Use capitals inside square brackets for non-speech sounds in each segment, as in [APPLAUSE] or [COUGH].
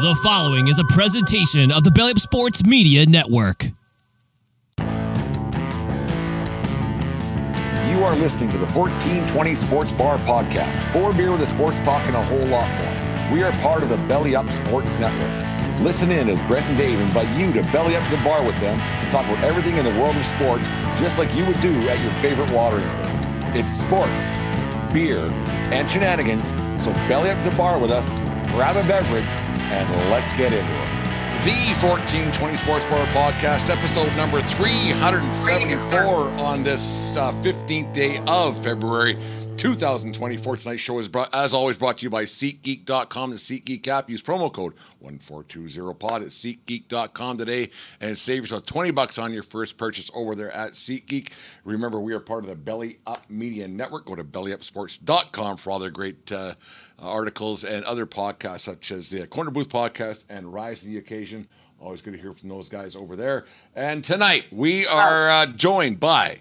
The following is a presentation of the Belly Up Sports Media Network. You are listening to the 1420 Sports Bar Podcast. Four beer with a sports talk and a whole lot more. We are part of the Belly Up Sports Network. Listen in as Brent and Dave invite you to belly up to the bar with them to talk about everything in the world of sports, just like you would do at your favorite watering hole. It's sports, beer, and shenanigans. So belly up to the bar with us, grab a beverage, and let's get into it. The 1420 Sports Bar Podcast, episode number 374 on this uh, 15th day of February 2024. Tonight's show is, brought, as always, brought to you by SeatGeek.com. The SeatGeek app. Use promo code 1420pod at SeatGeek.com today and save yourself 20 bucks on your first purchase over there at SeatGeek. Remember, we are part of the Belly Up Media Network. Go to BellyUpSports.com for all their great uh, articles and other podcasts, such as the Corner Booth podcast and Rise to the Occasion. Always good to hear from those guys over there. And tonight we are uh, joined by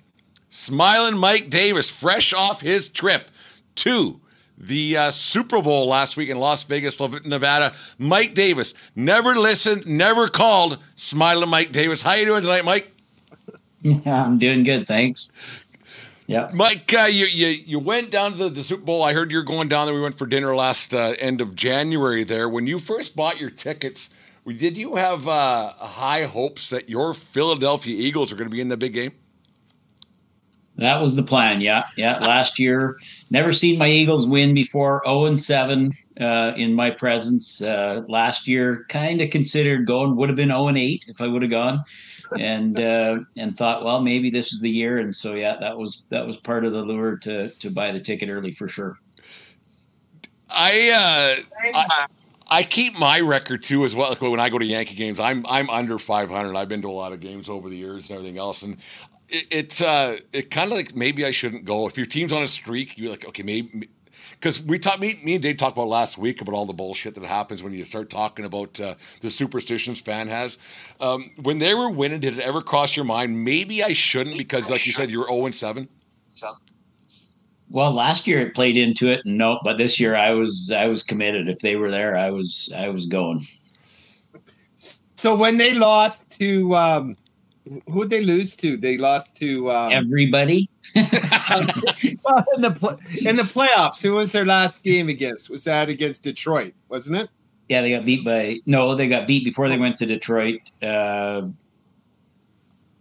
Smiling Mike Davis, fresh off his trip to the uh, Super Bowl last week in Las Vegas, Nevada. Mike Davis never listened, never called. Smiling Mike Davis, how you doing tonight, Mike? [LAUGHS] Yeah, I'm doing good, thanks. Yeah, Mike, uh, you, you you went down to the, the, Super Bowl. I heard you're going down there. We went for dinner last uh, end of January. There, when you first bought your tickets, did you have uh, high hopes that your Philadelphia Eagles are going to be in the big game? That was the plan. Yeah, yeah. Last year, never seen my Eagles win before. Zero oh and seven uh, in my presence. Uh, last year, kind of considered going. Would have been zero and eight if I would have gone and uh, and thought, well, maybe this is the year. And so, yeah, that was that was part of the lure to to buy the ticket early for sure. I, uh, I I keep my record too as well. Like when I go to Yankee games, I'm I'm under 500. I've been to a lot of games over the years and everything else, and it it, uh, it kind of like maybe I shouldn't go. If your team's on a streak, you're like, okay, maybe because we talked me, me and Dave talked about last week about all the bullshit that happens when you start talking about uh, the superstitions fan has. Um, when they were winning, did it ever cross your mind? Maybe I shouldn't because, like you said, you were zero and seven. So. Well, last year it played into it, and no, but this year I was I was committed. If they were there, I was I was going. So when they lost to um, who did they lose to? They lost to um, everybody. [LAUGHS] well, in the in the playoffs, who was their last game against? Was that against Detroit? Wasn't it? Yeah, they got beat by no, they got beat before they went to Detroit. Uh,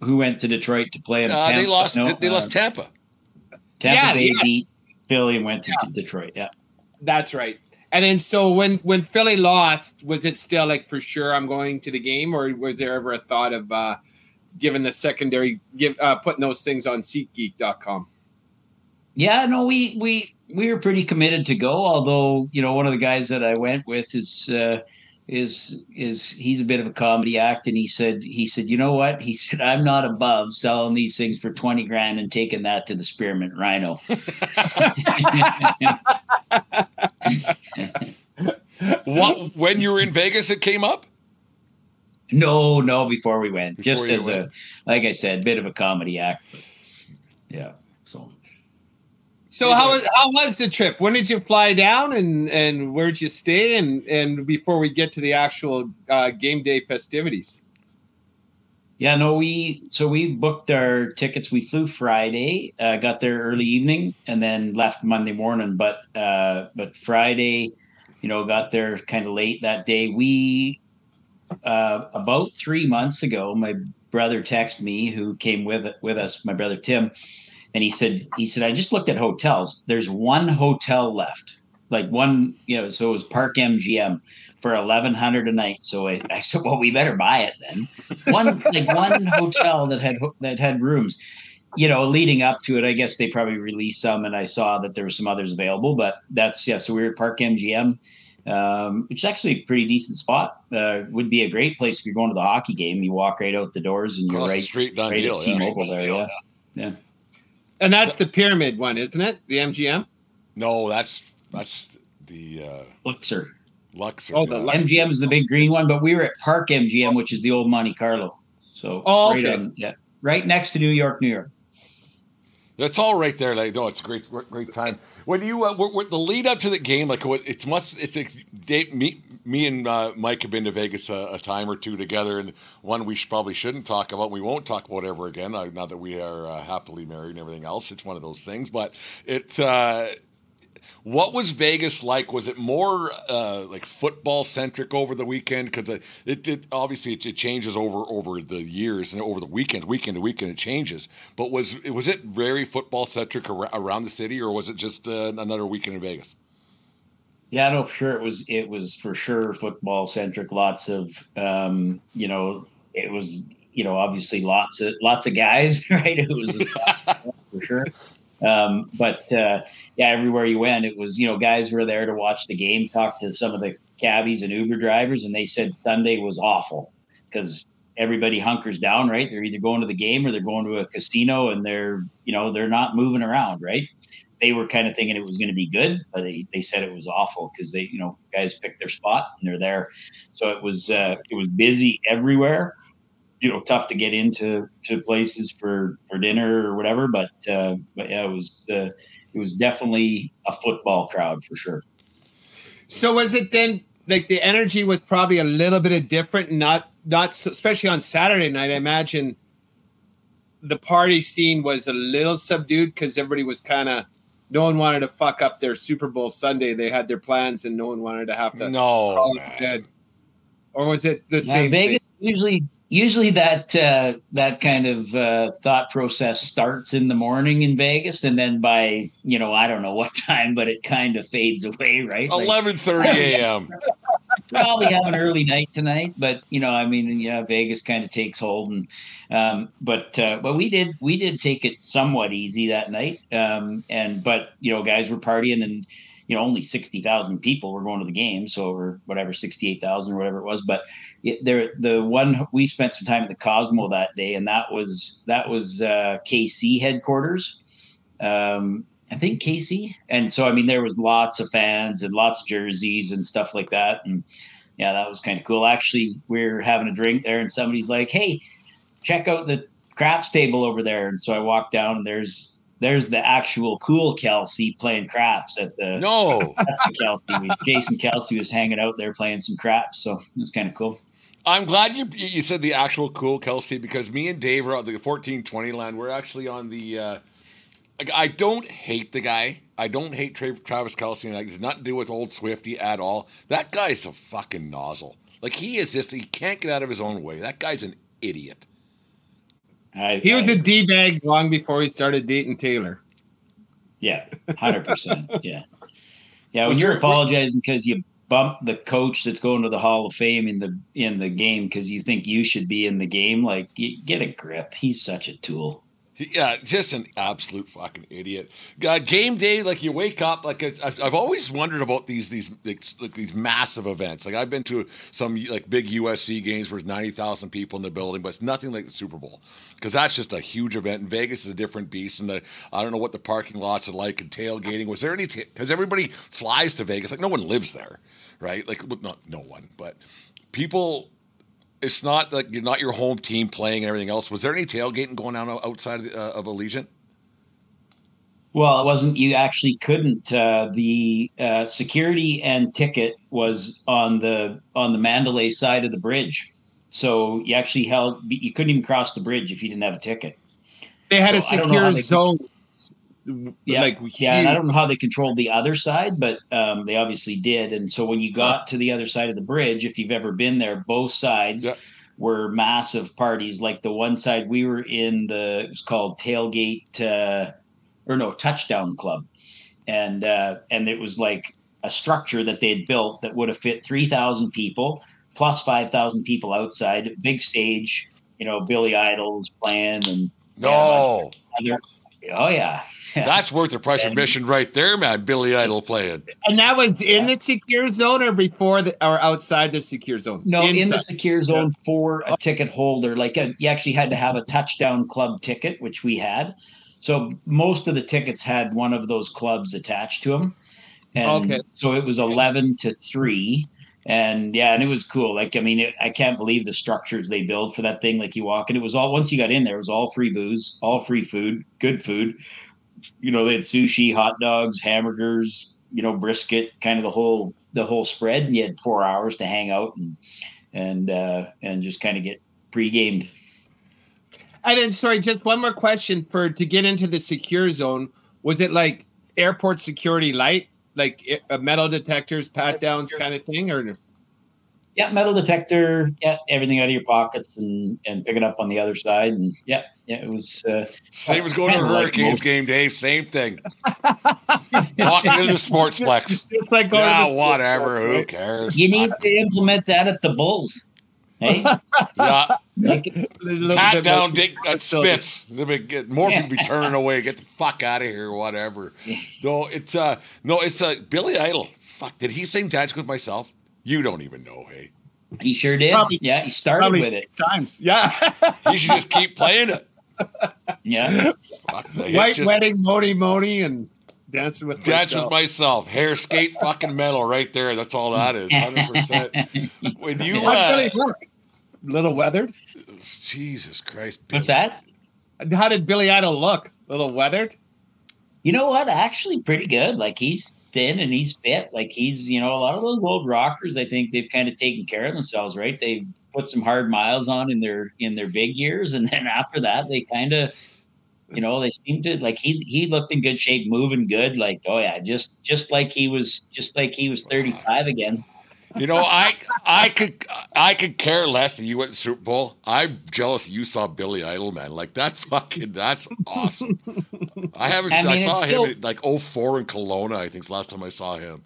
who went to Detroit to play? Uh, they lost. No, they uh, lost Tampa. Tampa yeah, Bay yeah. beat Philly and went to yeah. Detroit. Yeah, that's right. And then so when when Philly lost, was it still like for sure I'm going to the game, or was there ever a thought of uh, given the secondary, give uh, putting those things on SeatGeek.com. Yeah, no, we we we were pretty committed to go. Although you know, one of the guys that I went with is uh, is is he's a bit of a comedy act, and he said he said, you know what? He [LAUGHS] said, I'm not above selling these things for twenty grand and taking that to the Spearmint Rhino. [LAUGHS] [LAUGHS] what when you were in Vegas, it came up. No, no, before we went. Before just as went. a like I said, bit of a comedy act. But yeah. So So how was how was the trip? When did you fly down and and where'd you stay and and before we get to the actual uh, game day festivities? Yeah, no, we so we booked our tickets. We flew Friday, uh, got there early evening, and then left Monday morning. But uh, but Friday, you know, got there kind of late that day. We uh, about three months ago, my brother texted me, who came with with us, my brother Tim, and he said he said I just looked at hotels. There's one hotel left, like one, you know. So it was Park MGM for eleven hundred a night. So I, I said, well, we better buy it then. One like one hotel that had that had rooms. You know, leading up to it, I guess they probably released some, and I saw that there were some others available. But that's yeah. So we were at Park MGM um, which is actually a pretty decent spot. Uh, would be a great place if you're going to the hockey game. You walk right out the doors and you're Across right, street, right deal, at T-Mobile yeah. there. Yeah. yeah, And that's the pyramid one, isn't it? The MGM. No, that's that's the uh, Luxor. Luxor. Oh, the Luxor. MGM is the big green one, but we were at Park MGM, which is the old Monte Carlo. So, oh, okay. Right on, yeah, right next to New York, New York. That's all right there. Like, no, it's a great, great time. When you uh, the lead up to the game, like what it's must, it's a, Dave, me, me and uh, Mike have been to Vegas a, a, time or two together, and one we should, probably shouldn't talk about. We won't talk about ever again. Uh, now that we are uh, happily married and everything else, it's one of those things. But it uh, what was Vegas like? Was it more uh, like football centric over the weekend? Because it, it, it, obviously it, it, changes over over the years and over the weekend, weekend to weekend, it changes. But was was it very football centric ar- around the city, or was it just uh, another weekend in Vegas? Yeah, no, for sure. It was it was for sure football centric. Lots of um, you know, it was you know obviously lots of lots of guys, [LAUGHS] right? It was [LAUGHS] for sure. Um, but uh, yeah, everywhere you went, it was you know guys were there to watch the game, talk to some of the cabbies and Uber drivers, and they said Sunday was awful because everybody hunkers down, right? They're either going to the game or they're going to a casino, and they're you know they're not moving around, right? They were kind of thinking it was going to be good, but they, they said it was awful because they you know guys picked their spot and they're there, so it was uh, it was busy everywhere you know tough to get into to places for for dinner or whatever but uh but yeah it was uh, it was definitely a football crowd for sure. So was it then like the energy was probably a little bit of different not not so, especially on saturday night i imagine the party scene was a little subdued because everybody was kind of no one wanted to fuck up their super bowl sunday. They had their plans and no one wanted to have to no or was it the yeah, same vegas thing? usually usually that uh, that kind of uh, thought process starts in the morning in Vegas, and then by you know I don't know what [LAUGHS] time, but it kind of fades away, right? Eleven thirty [LAUGHS] a.m. Probably have an early night tonight, but you know, I mean, yeah, Vegas kind of takes hold, and um, but uh, but we did we did take it somewhat easy that night, um, and but you know, guys were partying and you know only 60,000 people were going to the game so or whatever 68,000 or whatever it was but it, there the one we spent some time at the Cosmo that day and that was that was uh, KC headquarters um, I think KC and so I mean there was lots of fans and lots of jerseys and stuff like that and yeah that was kind of cool actually we are having a drink there and somebody's like hey check out the craps table over there and so I walked down and there's there's the actual cool Kelce playing craps at the no. That's the Kelce. Jason Kelce was hanging out there playing some craps, so it was kind of cool. I'm glad you you said the actual cool Kelsey because me and Dave are on the 1420 line. We're actually on the. Uh, I don't hate the guy. I don't hate Travis Kelce, and I does not do with old Swifty at all. That guy's a fucking nozzle. Like he is just he can't get out of his own way. That guy's an idiot. I, he was I, a d bag long before he started dating Taylor. Yeah, hundred percent. Yeah, yeah. When you're apologizing because you bump the coach that's going to the Hall of Fame in the in the game because you think you should be in the game, like get a grip. He's such a tool. Yeah, just an absolute fucking idiot. Uh, game day, like you wake up, like I've always wondered about these these like, these massive events. Like I've been to some like big USC games where ninety thousand people in the building, but it's nothing like the Super Bowl because that's just a huge event. And Vegas is a different beast. And the I don't know what the parking lots are like and tailgating. Was there any? Because everybody flies to Vegas, like no one lives there, right? Like not no one, but people it's not like you're not your home team playing and everything else. Was there any tailgating going on outside of, uh, of Allegiant? Well, it wasn't. You actually couldn't. Uh, the uh, security and ticket was on the on the Mandalay side of the bridge, so you actually held. You couldn't even cross the bridge if you didn't have a ticket. They had so a secure zone yeah, like yeah. And I don't know how they controlled the other side, but um, they obviously did. And so when you got to the other side of the bridge, if you've ever been there, both sides yeah. were massive parties. Like the one side we were in, the it was called Tailgate uh, or no Touchdown Club, and uh, and it was like a structure that they had built that would have fit three thousand people plus five thousand people outside, big stage. You know, Billy Idol's playing and no. Other, oh yeah, That's worth the price of admission right there, man. Billy Idol playing. And that was in the secure zone or before the or outside the secure zone? No, Inside. in the secure zone for a ticket holder. Like a, you actually had to have a touchdown club ticket, which we had. So most of the tickets had one of those clubs attached to them. And okay. so it was 11 to 3 and yeah and it was cool like i mean it, i can't believe the structures they build for that thing like you walk and it was all once you got in there it was all free booze all free food good food you know, they had sushi, hot dogs, hamburgers, you know, brisket, kind of the whole the whole spread, and you had four hours to hang out and and uh, and just kind of get pre-gamed. And then, sorry, just one more question for to get into the secure zone. Was it like airport security light, like uh, metal detectors, pat downs, kind of thing, or? Yeah, metal detector. Yeah, everything out of your pockets and and pick it up on the other side. And yeah, yeah, it was uh, same as going to a Hurricanes like game, Dave. Same thing. [LAUGHS] Walking into the sportsplex. It's like going yeah, whatever. Who cares? You need to implement that at the Bulls. Hey, [LAUGHS] yeah. [LAUGHS] Pat down, Dick at Spitz. Get more people be turning away. Get the fuck out of here, whatever. No, it's uh, no, it's uh, Billy Idol. Fuck, did he sing "Dance with Myself"? You don't even know, hey. He sure did. Probably, yeah, he started with it times. Yeah, he should just keep playing it. Yeah. White just, wedding, Mony Mony, and dancing with dance myself. with myself. Hair skate, fucking metal, right there. That's all that is. Hundred percent. [LAUGHS] When you uh, little weathered. Jesus Christ! Billy. What's that? How did Billy Idol look? A little weathered. You know what? Actually, pretty good. Like he's thin and he's fit. Like he's, you know, a lot of those old rockers, I think they've kind of taken care of themselves, right? They put some hard miles on in their in their big years, and then after that, they kind of, you know, they seem to like he he looked in good shape, moving good. Like, oh yeah, just just like he was, just like he was thirty five again. You know, I I could I could care less that you went to Super Bowl. I'm jealous you saw Billy Idol, man. Like that fucking that's awesome. I haven't I, mean, I saw him still, like 04 in Kelowna, I think last time I saw him.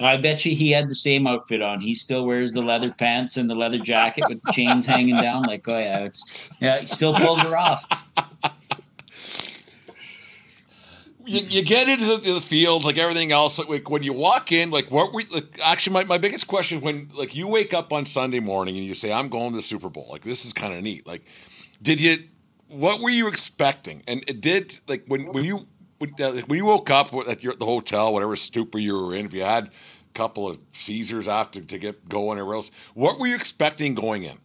I bet you he had the same outfit on. He still wears the leather pants and the leather jacket with the chains hanging down. Like, oh yeah, it's yeah, he still pulls her off. you, you get into the, the, field like everything else like when you walk in like what we like, actually my, my biggest question when like you wake up on sunday morning and you say i'm going to the super bowl like this is kind of neat like did you what were you expecting and it did like when, when you when, you woke up at your, the hotel whatever stupor you were in if you had a couple of caesars after to get going or else what were you expecting going in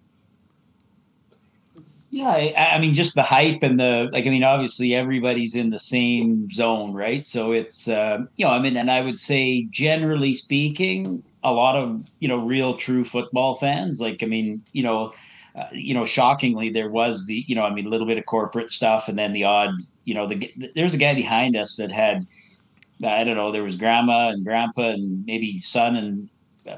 yeah, I, I, mean, just the hype and the like. I mean, obviously, everybody's in the same zone, right? So it's uh, you know, I mean, and I would say, generally speaking, a lot of you know, real true football fans. Like, I mean, you know, uh, you know, shockingly, there was the you know, I mean, a little bit of corporate stuff, and then the odd, you know, the there's a guy behind us that had, I don't know, there was grandma and grandpa and maybe son and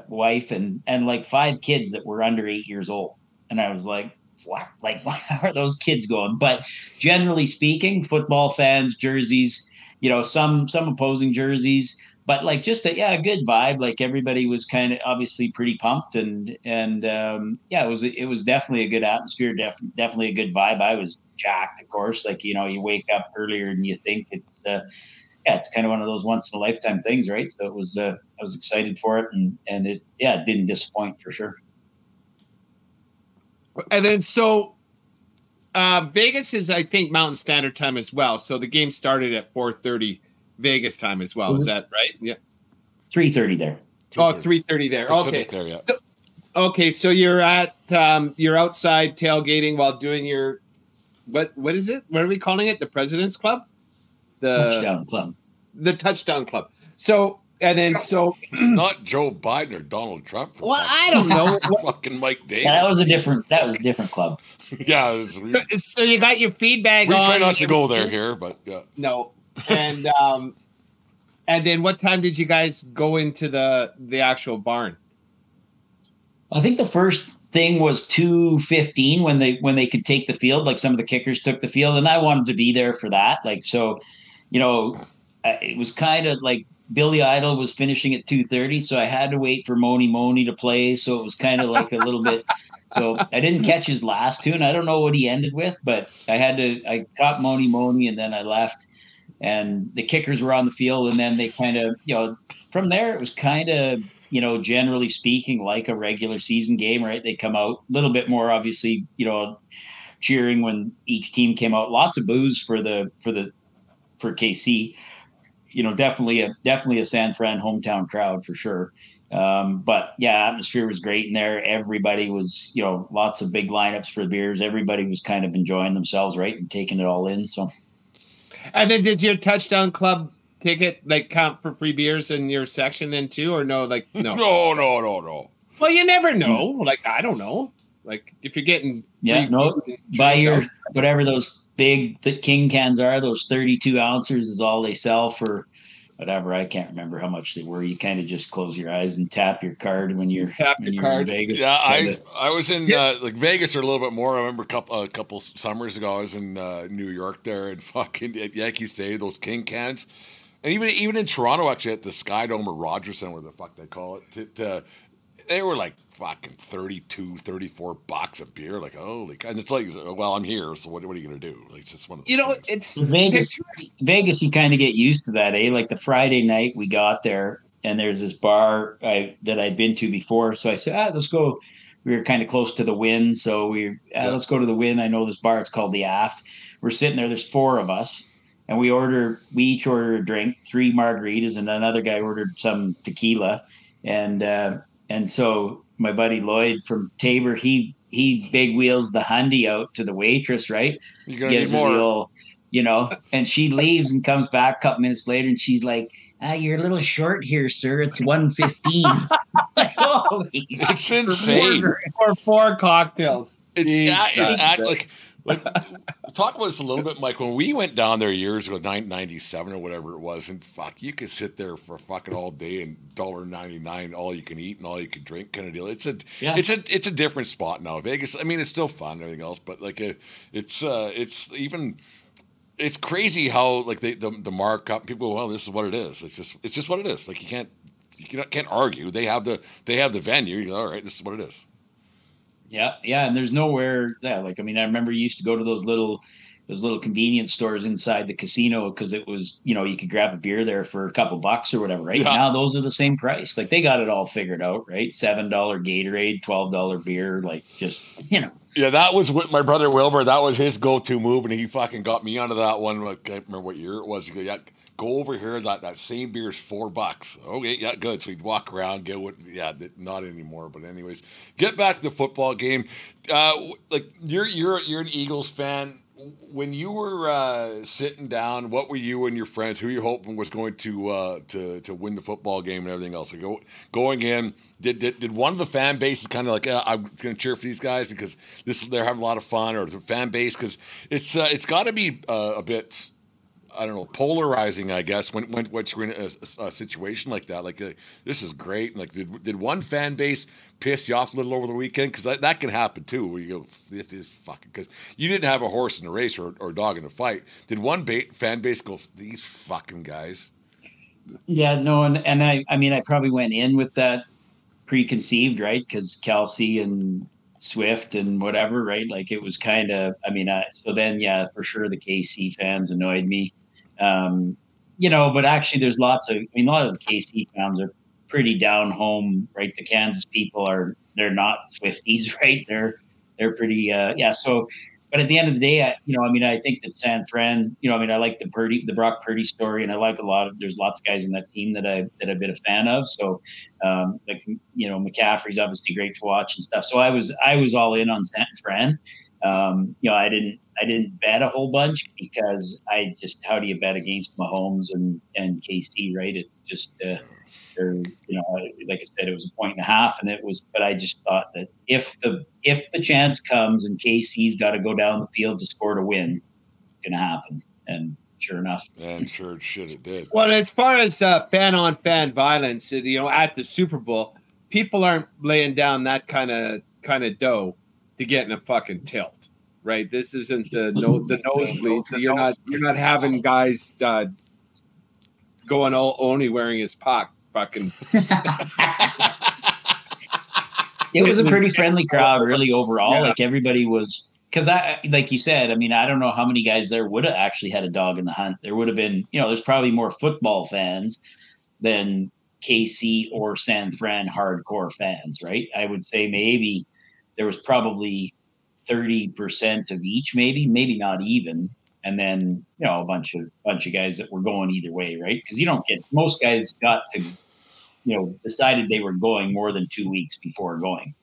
wife and and like five kids that were under eight years old, and I was like what? [LAUGHS] Like what are those kids going but generally speaking football fans jerseys you know some some opposing jerseys but like just a yeah a good vibe. Like everybody was kind of obviously pretty pumped and and um yeah it was it was definitely a good atmosphere def- definitely a good vibe. I was jacked of course. Like you know you wake up earlier and you think. It's uh yeah it's kind of one of those once in a lifetime things right? So it was uh i was excited for it and and it yeah it didn't disappoint for sure. And then so uh, Vegas is, I think, Mountain Standard Time as well. So the game started at 4:30 Vegas time as well. Mm-hmm. Is that right? Yeah. 3:30 there. Oh, 3:30 there. Pacific okay. There, yeah. so, okay, so you're at um, you're outside tailgating while doing your what what is it? What are we calling it? The President's Club? The Touchdown Club. The Touchdown Club. So and then so it's not Joe Biden or Donald Trump. Well, I don't know. [LAUGHS] fucking Mike Davis. Yeah, that was a different. That was a different club. [LAUGHS] yeah. Was, we, so you got your feedback. We on, try not to go there here, but yeah. No, and um, and then what time did you guys go into the the actual barn? I think the first thing was 215 when they when they could take the field like some of the kickers took the field and i wanted to be there for that like so you know it was kind of like Billy Idol was finishing at 2:30, so I had to wait for Mony Mony to play. So it was kind of like a little bit. So I didn't catch his last tune. I don't know what he ended with, but I had to. I caught Mony Mony, and then I left. And the kickers were on the field, and then they kind of, you know, from there it was kind of, you know, generally speaking, like a regular season game, right? They come out a little bit more, obviously, you know, cheering when each team came out. Lots of boos for the for the for KC you know, definitely a definitely a San Fran hometown crowd for sure. Um, but yeah, atmosphere was great in there. Everybody was, you know, lots of big lineups for the beers. Everybody was kind of enjoying themselves, right, and taking it all in. So, and then does your touchdown club ticket like count for free beers in your section then too, or no? Like no, [LAUGHS] no, no, no, no. Well, you never know. Like I don't know. Like if you're getting yeah, no, buy your whatever those big the king cans are. Those 32 ounces is all they sell for whatever. I can't remember how much they were. You kind of just close your eyes and tap your card when you're, tap when your card. in Vegas. Yeah, I I was in yeah. uh, like Vegas or a little bit more. I remember a couple a couple summers ago. I was in uh, New York there and [LAUGHS] fucking at Yankee Stadium. Those king cans. And even even in Toronto, actually at the Sky Dome or Rogers Center, where the fuck they call it, to, to, they were like fucking 32, 34 bucks a beer. Like, holy, and it's like, well, I'm here, so what, what are you going to do? Like, it's just one of You know, things. it's Vegas. Vegas, you kind of get used to that, eh? Like the Friday night we got there, and there's this bar I, that I'd been to before. So I said, ah, let's go. We were kind of close to the Wynn, so we ah, yeah. let's go to the Wynn. I know this bar. It's called the Aft. We're sitting there. There's four of us, and we order. We each order a drink, three margaritas, and another guy ordered some tequila, and uh, and so my buddy Lloyd from Taber, he he big wheels the hundy out to the waitress, right? You gotta Gives more. Little, you know, and she leaves and comes back a couple minutes later, and she's like, ah, "You're a little short here, sir. It's one fifteen. [LAUGHS] it's insane. For four cocktails. It's, yeah, it's act, like like talk about this a little bit, Mike. When we went down there years ago, nine ninety seven or whatever it was, and fuck, you could sit there for fucking all day and dollar ninety nine, all you can eat and all you can drink, kind of deal. It's a, yeah. it's a, it's a different spot now. Vegas. I mean, it's still fun and everything else, but like, a, it's, uh, it's even. It's crazy how like they, the the markup people. Well, this is what it is. It's just it's just what it is. Like you can't you can't argue. They have the they have the venue. You go, all right, this is what it is. Yeah, yeah, and there's nowhere. Yeah, like I mean, I remember you used to go to those little those little convenience stores inside the casino because it was you know you could grab a beer there for a couple bucks or whatever. Right yeah. now, those are the same price. Like they got it all figured out. Right, seven dollar Gatorade, twelve dollar beer. Like just you know. Yeah, that was what my brother Wilbur. That was his go-to move, and he fucking got me onto that one. I can't remember what year it was. Yeah, go over here. That that same beer is four bucks. Okay, yeah, good. So we'd walk around, get what? Yeah, not anymore. But anyways, get back to the football game. Uh, like you're you're you're an Eagles fan. When you were uh, sitting down, what were you and your friends? Who you hoping was going to uh, to to win the football game and everything else? go, going in, did, did did one of the fan bases kind of like uh, I'm going to cheer for these guys because this they're having a lot of fun, or the fan base because it's uh, it's got to be uh, a bit I don't know, polarizing, I guess, when when once you're in a, a, situation like that. Like, uh, this is great. Like, did did one fan base piss you off a little over the weekend? Because that, that can happen too. Where you go, this is fucking. Because you didn't have a horse in the race or, or a dog in the fight. Did one fan base go, these fucking guys? Yeah, no, and and I I mean I probably went in with that preconceived, right? Because Kelce and Swift and whatever, right? Like it was kind of, I mean, I, so then, yeah, for sure the KC fans annoyed me. Um, you know, but actually, there's lots of. I mean, a lot of the KC towns are pretty down home, right? The Kansas people are. They're not Swifties, [LAUGHS] right? They're they're pretty. Uh, yeah. So, but at the end of the day, I, you know, I mean, I think that San Fran. You know, I mean, I like the Purdy, the Brock Purdy story, and I like a lot of. There's lots of guys in that team that I that I've been a fan of. So, um, like you know, McCaffrey's obviously great to watch and stuff. So I was I was all in on San Fran. Um, you know, I didn't I didn't bet a whole bunch because I just how do you bet against Mahomes and and KC, right? It's just uh, they're you know like I said, it was a point and a half, and it was. But I just thought that if the if the chance comes and KC's got to go down the field to score to win, it's going to happen, and sure enough. And sure shit it did. Well, as far as uh, fan on fan violence, you know, at the Super Bowl, people aren't laying down that kind of kind of dough to get in a fucking tilt right? This isn't the no the nosebleeds. You're not you're not having guys uh, going all only wearing his pock fucking. [LAUGHS] it was a pretty friendly crowd, really overall. Yeah. Like everybody was because I like you said, I mean, I don't know how many guys there would have actually had a dog in the hunt. There would have been, you know, there's probably more football fans than KC or San Fran hardcore fans, right? I would say maybe there was probably 30% of each, maybe, maybe not even. And then, you know, a bunch of bunch of guys that were going either way, right? Because you don't get most guys got to, you know, decided they were going more than two weeks before going.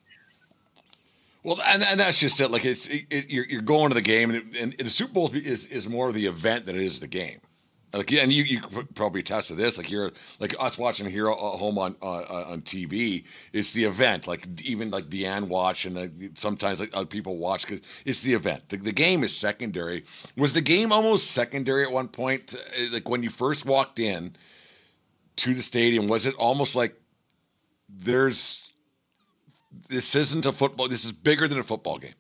Well, and, and that's just it. Like it's it, it, you're, you're going to the game, and, and, the Super Bowl is is more of the event than it is the game. Like, and you, you probably attest to this. Like, you're like us watching here at home on uh, on TV. It's the event. Like, even like Deanne watch, and like, sometimes like other people watch because it's the event. The, the game is secondary. Was the game almost secondary at one point? Uh, like when you first walked in to the stadium, was it almost like there's this isn't a football. This is bigger than a football game.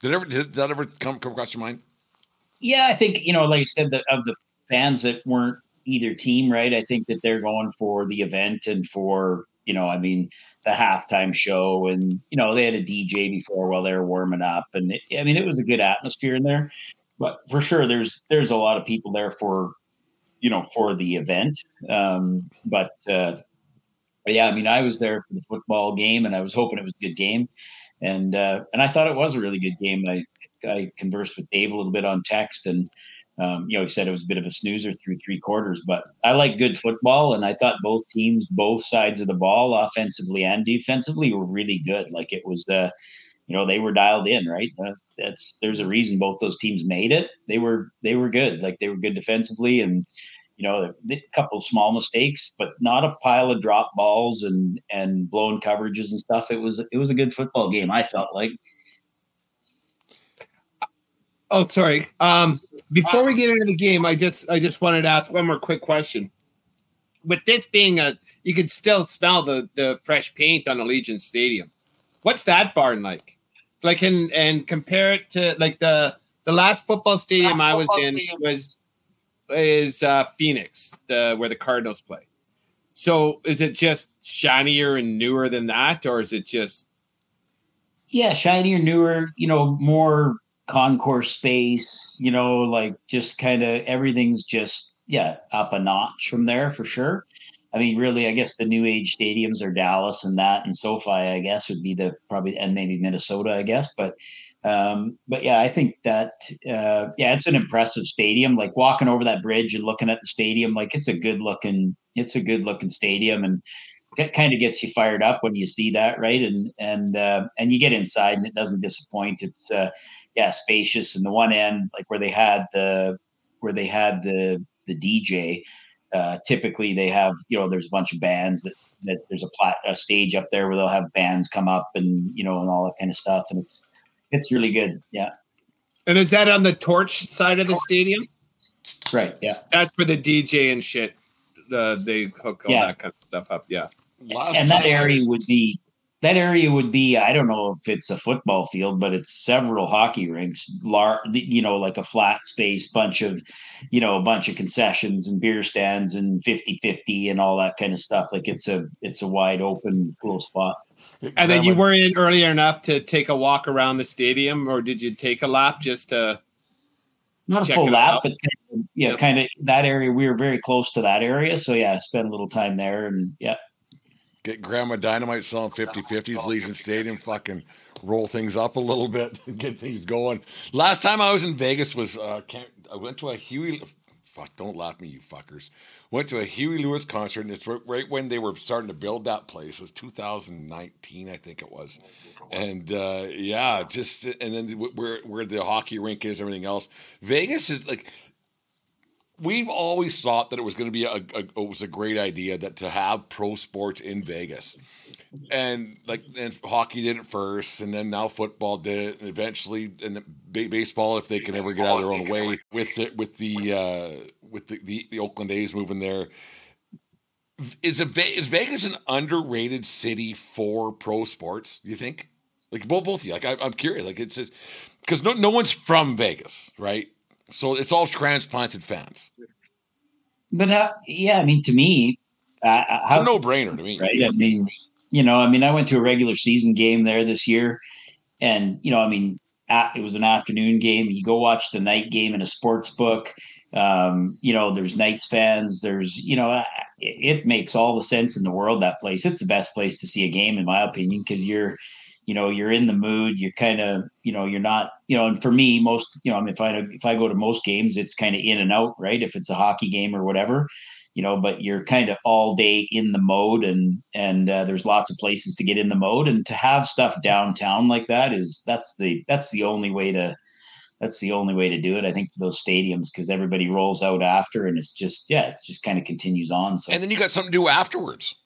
Did ever did that ever come, come across your mind? Yeah, I think you know, like I said, the, of the fans that weren't either team, right? I think that they're going for the event and for, you know, I mean, the halftime show and, you know, they had a DJ before while they were warming up. And it, I mean, it was a good atmosphere in there, but for sure there's, there's a lot of people there for, you know, for the event. Um, but, uh, yeah, I mean, I was there for the football game and I was hoping it was a good game. And, uh, and I thought it was a really good game. I, I conversed with Dave a little bit on text and, um, you know, he said it was a bit of a snoozer through three quarters, but I like good football, and I thought both teams, both sides of the ball, offensively and defensively, were really good. Like it was, uh, you know, they were dialed in, right? Uh, that's there's a reason both those teams made it. They were they were good, like they were good defensively, and you know, a couple small mistakes, but not a pile of drop balls and and blown coverages and stuff. It was it was a good football game. I felt like. Oh, sorry. Um, before we get into the game, I just I just wanted to ask one more quick question. With this being a, you could still smell the the fresh paint on Allegiant Stadium. What's that barn like? Like and and compare it to like the the last football stadium last I was in stadium. was is uh, Phoenix, the where the Cardinals play. So is it just shinier and newer than that, or is it just? Yeah, shinier, newer. You know, more concourse space, you know, like just kind of everything's just, yeah, up a notch from there for sure. I mean, really, I guess the new age stadiums are Dallas and that and SoFi, I guess, would be the probably, and maybe Minnesota, I guess. But, um, but yeah, I think that, uh, yeah, it's an impressive stadium. Like walking over that bridge and looking at the stadium, like it's a good looking, it's a good looking stadium. And, it kind of gets you fired up when you see that, right? And and uh, and you get inside and it doesn't disappoint. It's uh, yeah, spacious. And the one end, like where they had the where they had the the DJ, uh, typically they have you know there's a bunch of bands that that there's a plat a stage up there where they'll have bands come up and you know and all that kind of stuff, and it's it's really good. Yeah. And is that on the torch side of the stadium? Right. Yeah. That's for the DJ and shit. The they hook all yeah. that kind of stuff up. Yeah. and that area would be that area would be i don't know if it's a football field but it's several hockey rinks large you know like a flat space bunch of you know a bunch of concessions and beer stands and 50 50 and all that kind of stuff like it's a it's a wide open cool spot and then you were in earlier enough to take a walk around the stadium or did you take a lap just to not a full lap, out? but yeah, yep. kind of that area. We were very close to that area, so yeah, spent a little time there, and yeah, get Grandma Dynamite selling 50 50s, Legion Stadium, fucking roll things up a little bit, get things going. Last time I was in Vegas was, uh, I went to a Huey, fuck, don't laugh me, you fuckers. Went to a Huey Lewis concert, and it's right when they were starting to build that place. It was 2019, I think it was. And uh, yeah, just, and then where, where the hockey rink is, everything else. Vegas is like, we've always thought that it was going to be a, a, it was a great idea that to have pro sports in Vegas, and like and hockey did it first, and then now football did it, and eventually and baseball if they can ever get out of their own way with the with the uh, with the, the, the Oakland A's moving there. Is a is Vegas an underrated city for pro sports? Do you think? Like both both of you, like I, am curious. Like it's because no no one's from Vegas, right? So it's all transplanted fans. But uh, yeah, I mean, to me, uh, it's a no brainer to me. Right? I mean, you know, I mean, I went to a regular season game there this year, and you know, I mean, it was an afternoon game. You go watch the night game in a sports book. Um, you know, there's Knights fans. There's, you know, it, it makes all the sense in the world. That place, it's the best place to see a game, in my opinion, because you're you know you're in the mood you're kind of you know you're not you know and for me most you know I mean, if i if i go to most games it's kind of in and out right if it's a hockey game or whatever you know but you're kind of all day in the mode and and uh, there's lots of places to get in the mode and to have stuff downtown like that is that's the that's the only way to that's the only way to do it. I think for those stadiums because everybody rolls out after, and it's just yeah, it just kind of continues on. So and then you got something to do afterwards.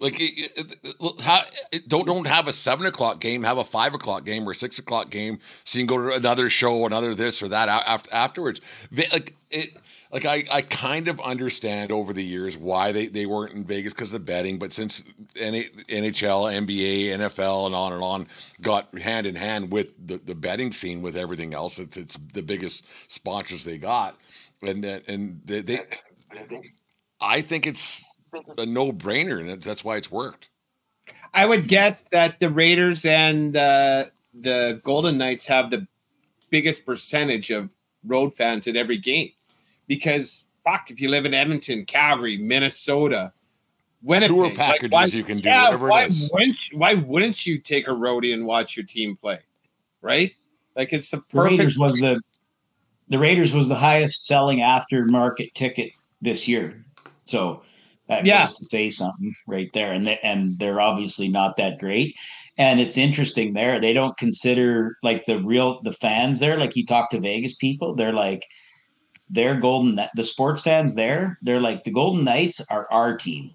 Like, it, it, it, how, don't don't have a seven o'clock game, have a five o'clock game or six o'clock game, so you can go to another show, another this or that after afterwards. Like it, like I, I kind of understand over the years why they, they weren't in Vegas because of the betting, but since NHL, NBA, NFL, and on and on got hand in hand with the, the betting scene with everything else, it's, it's the biggest sponsors they got, and and they, they, they I think it's a no brainer, and that's why it's worked. I would guess that the Raiders and uh, the Golden Knights have the biggest percentage of road fans at every game because fuck, if you live in Edmonton, Calgary, Minnesota, Winnipeg, tour packages like, why, you can do yeah, whatever why it is. Wouldn't you, why wouldn't you take a roadie and watch your team play? Right? Like it's the perfect. The Raiders was the the Raiders was the highest selling aftermarket ticket this year. So that yeah. goes to say something right there. And they, and they're obviously not that great. And it's interesting there. They don't consider like the real the fans there. Like you talk to Vegas people, they're like they're golden the sports fans there they're like the golden knights are our team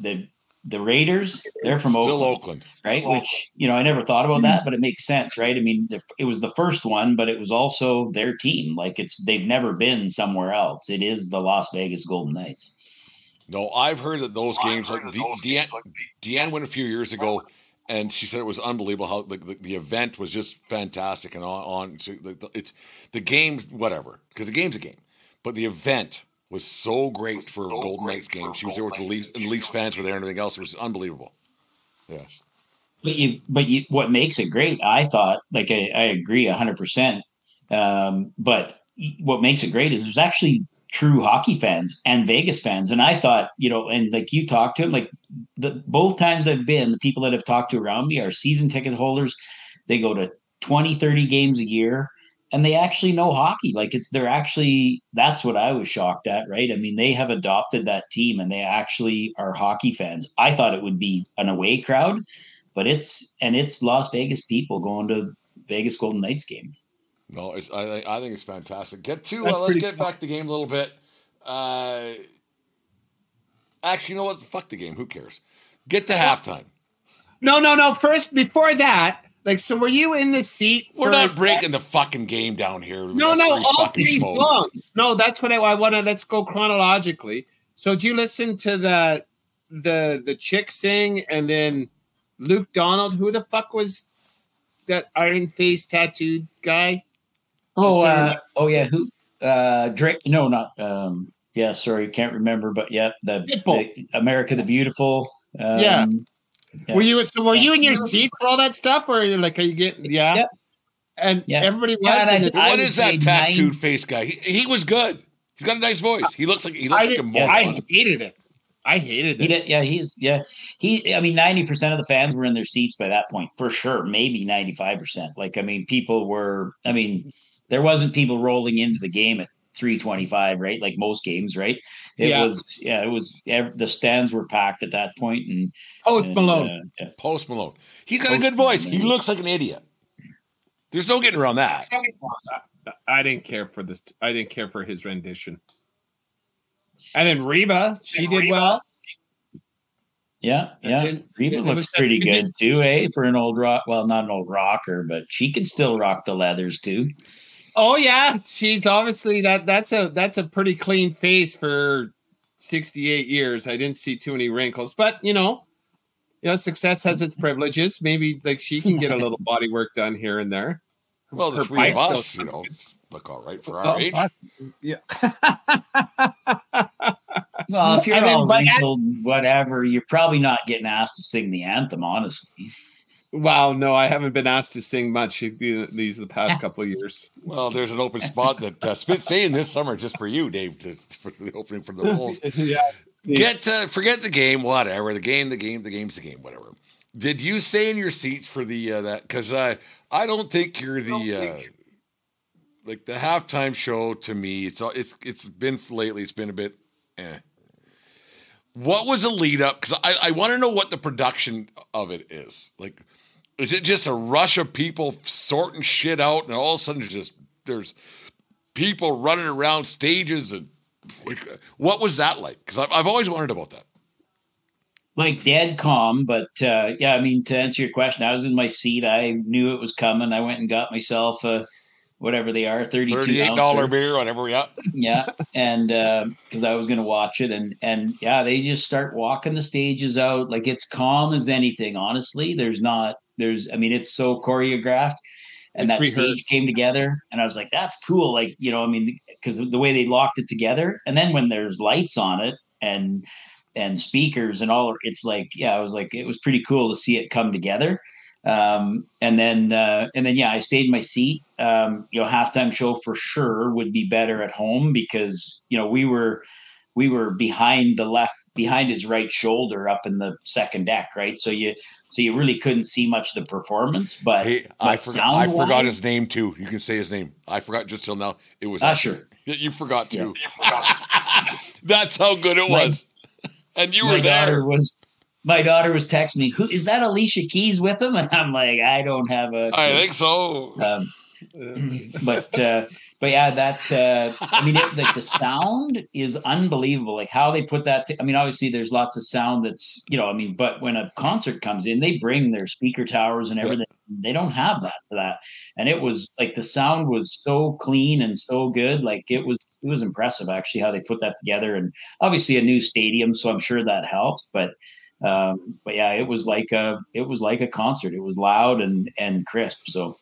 the the raiders they're from Still oakland, oakland right which you know i never thought about that but it makes sense right i mean it was the first one but it was also their team like it's they've never been somewhere else it is the las vegas golden knights no i've heard that those games like deanne, deanne went a few years ago and she said it was unbelievable how the, the, the event was just fantastic and on on so the, it's the game whatever because the game's a game but the event was so great for so Golden Knights game. She was there with the Leafs, and Leafs fans were there and everything else. It was unbelievable. Yeah. But you, but you, what makes it great? I thought, like I, I agree hundred um, percent. But what makes it great is there's actually true hockey fans and Vegas fans. And I thought, you know, and like you talked to him, like the both times I've been, the people that have talked to around me are season ticket holders. They go to 20, 30 games a year and they actually know hockey. Like it's they're actually that's what I was shocked at, right? I mean, they have adopted that team and they actually are hockey fans. I thought it would be an away crowd, but it's and it's Las Vegas people going to Vegas Golden Knights game. No, it's I think I think it's fantastic. Get to uh, let's get back to the game a little bit. Uh, actually, you know what? Fuck the game. Who cares? Get to halftime. No, no, no. First, before that, like, so were you in the seat? We're not breaking the fucking game down here. No, no, all three songs. No, that's what I, I want to. Let's go chronologically. So, do you listen to the the the chick sing and then Luke Donald? Who the fuck was that iron face tattooed guy? Oh, uh, oh yeah, who? Uh, Drake? No, not. Um, yeah, sorry, can't remember, but yeah, the, the America the Beautiful. Um, yeah. yeah. Were you so? Were you in your seat for all that stuff, or are you like, are you getting? Yeah. yeah. And yeah. everybody was. Yeah, I, what is that tattooed nine... face guy? He, he was good. He's got a nice voice. He looks like he looks I like a moron. I hated it. I hated it. He did, yeah, he's yeah. He I mean 90% of the fans were in their seats by that point, for sure. Maybe 95%. Like I mean, people were I mean, there wasn't people rolling into the game at 325, right? Like most games, right? It yeah. was, yeah, it was, the stands were packed at that point And Post Malone. Uh, yeah. Post Malone. He's got Post a good voice. Malone. He looks like an idiot. There's no getting around that. I didn't care for this. I didn't care for his rendition. And then Reba, she did Reba. well. Yeah, yeah. Reba looks pretty good too, eh? For an old rock, well, not an old rocker, but she can still rock the leathers too. Oh yeah, she's obviously that. That's a that's a pretty clean face for sixty eight years. I didn't see too many wrinkles, but you know, you know, success has its privileges. Maybe like she can get a little [LAUGHS] body work done here and there. Well, the three of us, you know, look all right for our oh, age. Yeah. [LAUGHS] well, if you're I mean, all wrinkled, whatever, you're probably not getting asked to sing the anthem, honestly. Wow, no, I haven't been asked to sing much these the past [LAUGHS] couple of years. Well, there's an open spot that uh, Spit saying this summer just for you, Dave, to, for the opening for the Bulls. [LAUGHS] yeah. Get uh, forget the game, whatever. The game, the game, the game's the game, whatever. Did you say in your seats for the uh, that? Because uh, I don't think you're the uh, like the halftime show. To me, it's it's it's been lately. It's been a bit. Eh. What was the lead up? Because I, I want to know what the production of it is. Like, is it just a rush of people sorting shit out and all of a sudden it's just there's people running around stages and what was that like? Because I've, I've always wondered about that. Like dead calm, but uh, yeah, I mean to answer your question, I was in my seat. I knew it was coming. I went and got myself a whatever they are, thirty-two dollar beer, whatever. Yeah, yeah, and because uh, I was going to watch it, and and yeah, they just start walking the stages out like it's calm as anything. Honestly, there's not there's I mean it's so choreographed, and it's that rehearsed. stage came together, and I was like, that's cool. Like you know, I mean, because the way they locked it together, and then when there's lights on it and and speakers and all, it's like yeah, I was like it was pretty cool to see it come together. Um, and then uh, and then yeah, I stayed in my seat. Um, you know, halftime show for sure would be better at home because you know we were we were behind the left behind his right shoulder up in the second deck, right? So you so you really couldn't see much of the performance. But, hey, but I, forgot, I forgot his name too. You can say his name. I forgot just till now. It was Usher. [LAUGHS] You forgot too. Yeah. [LAUGHS] That's how good it was. My, and you were there. Was my daughter was texting me, "Who is that? Alicia Keys with him?" [LAUGHS] And I'm like, "I don't have a." I think so. Um, [CLEARS THROAT] but uh, but yeah, that uh, I mean, it, like the sound is unbelievable. Like how they put that. T- I mean, obviously there's lots of sound that's you know. I mean, but when a concert comes in, they bring their speaker towers and everything. Yeah. They don't have that for that, and it was like the sound was so clean and so good. Like it was it was impressive actually how they put that together. And obviously a new stadium, so I'm sure that helps. But um, but yeah, it was like a it was like a concert. It was loud and and crisp. So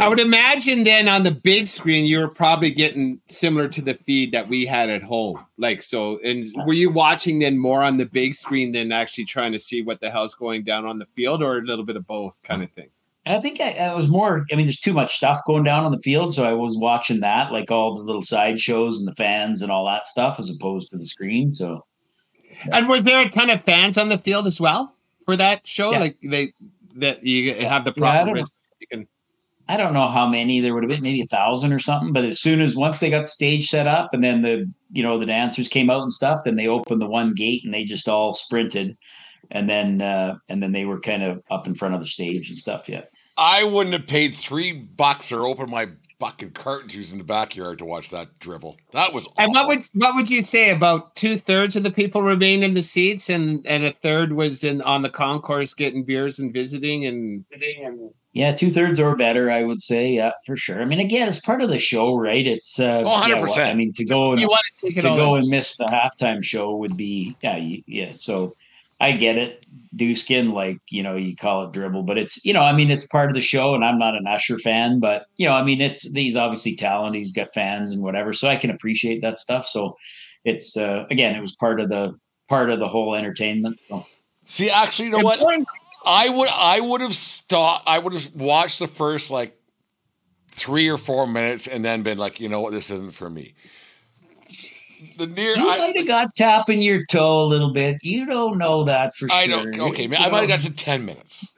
I would imagine then on the big screen you were probably getting similar to the feed that we had at home. Like so, and were you watching then more on the big screen than actually trying to see what the hell's going down on the field, or a little bit of both, kind of thing? I think I, I, was more. I mean, there's too much stuff going down on the field, so I was watching that, like all the little side shows and the fans and all that stuff, as opposed to the screen. So, yeah. and was there a ton of fans on the field as well for that show? Yeah. Like they that you have the proper yeah, you can I don't know how many there would have been, maybe a thousand or something. But as soon as once they got the stage set up and then the you know the dancers came out and stuff, then they opened the one gate and they just all sprinted, and then uh, and then they were kind of up in front of the stage and stuff. Yeah, I wouldn't have paid three bucks or open my fucking curtains in the backyard to watch that dribble. That was. Awful. And what would what would you say about two thirds of the people remained in the seats and and a third was in on the concourse getting beers and visiting and. and yeah, two thirds or better, I would say. Yeah, for sure. I mean, again, it's part of the show, right? It's uh, oh, 100 yeah, percent. I mean, to go and you want to, take it to go and miss the halftime show would be yeah, yeah. So I get it, do skin like you know you call it dribble, but it's you know I mean it's part of the show, and I'm not an Usher fan, but you know I mean it's he's obviously talented, he's got fans and whatever, so I can appreciate that stuff. So it's uh, again, it was part of the part of the whole entertainment. So. See, actually, you know what? I would I would have stopped. I would have watched the first like three or four minutes and then been like, you know what, this isn't for me. The near you might have got tapping your toe a little bit. You don't know that for I sure. I don't. Okay, man, I might have got to ten minutes.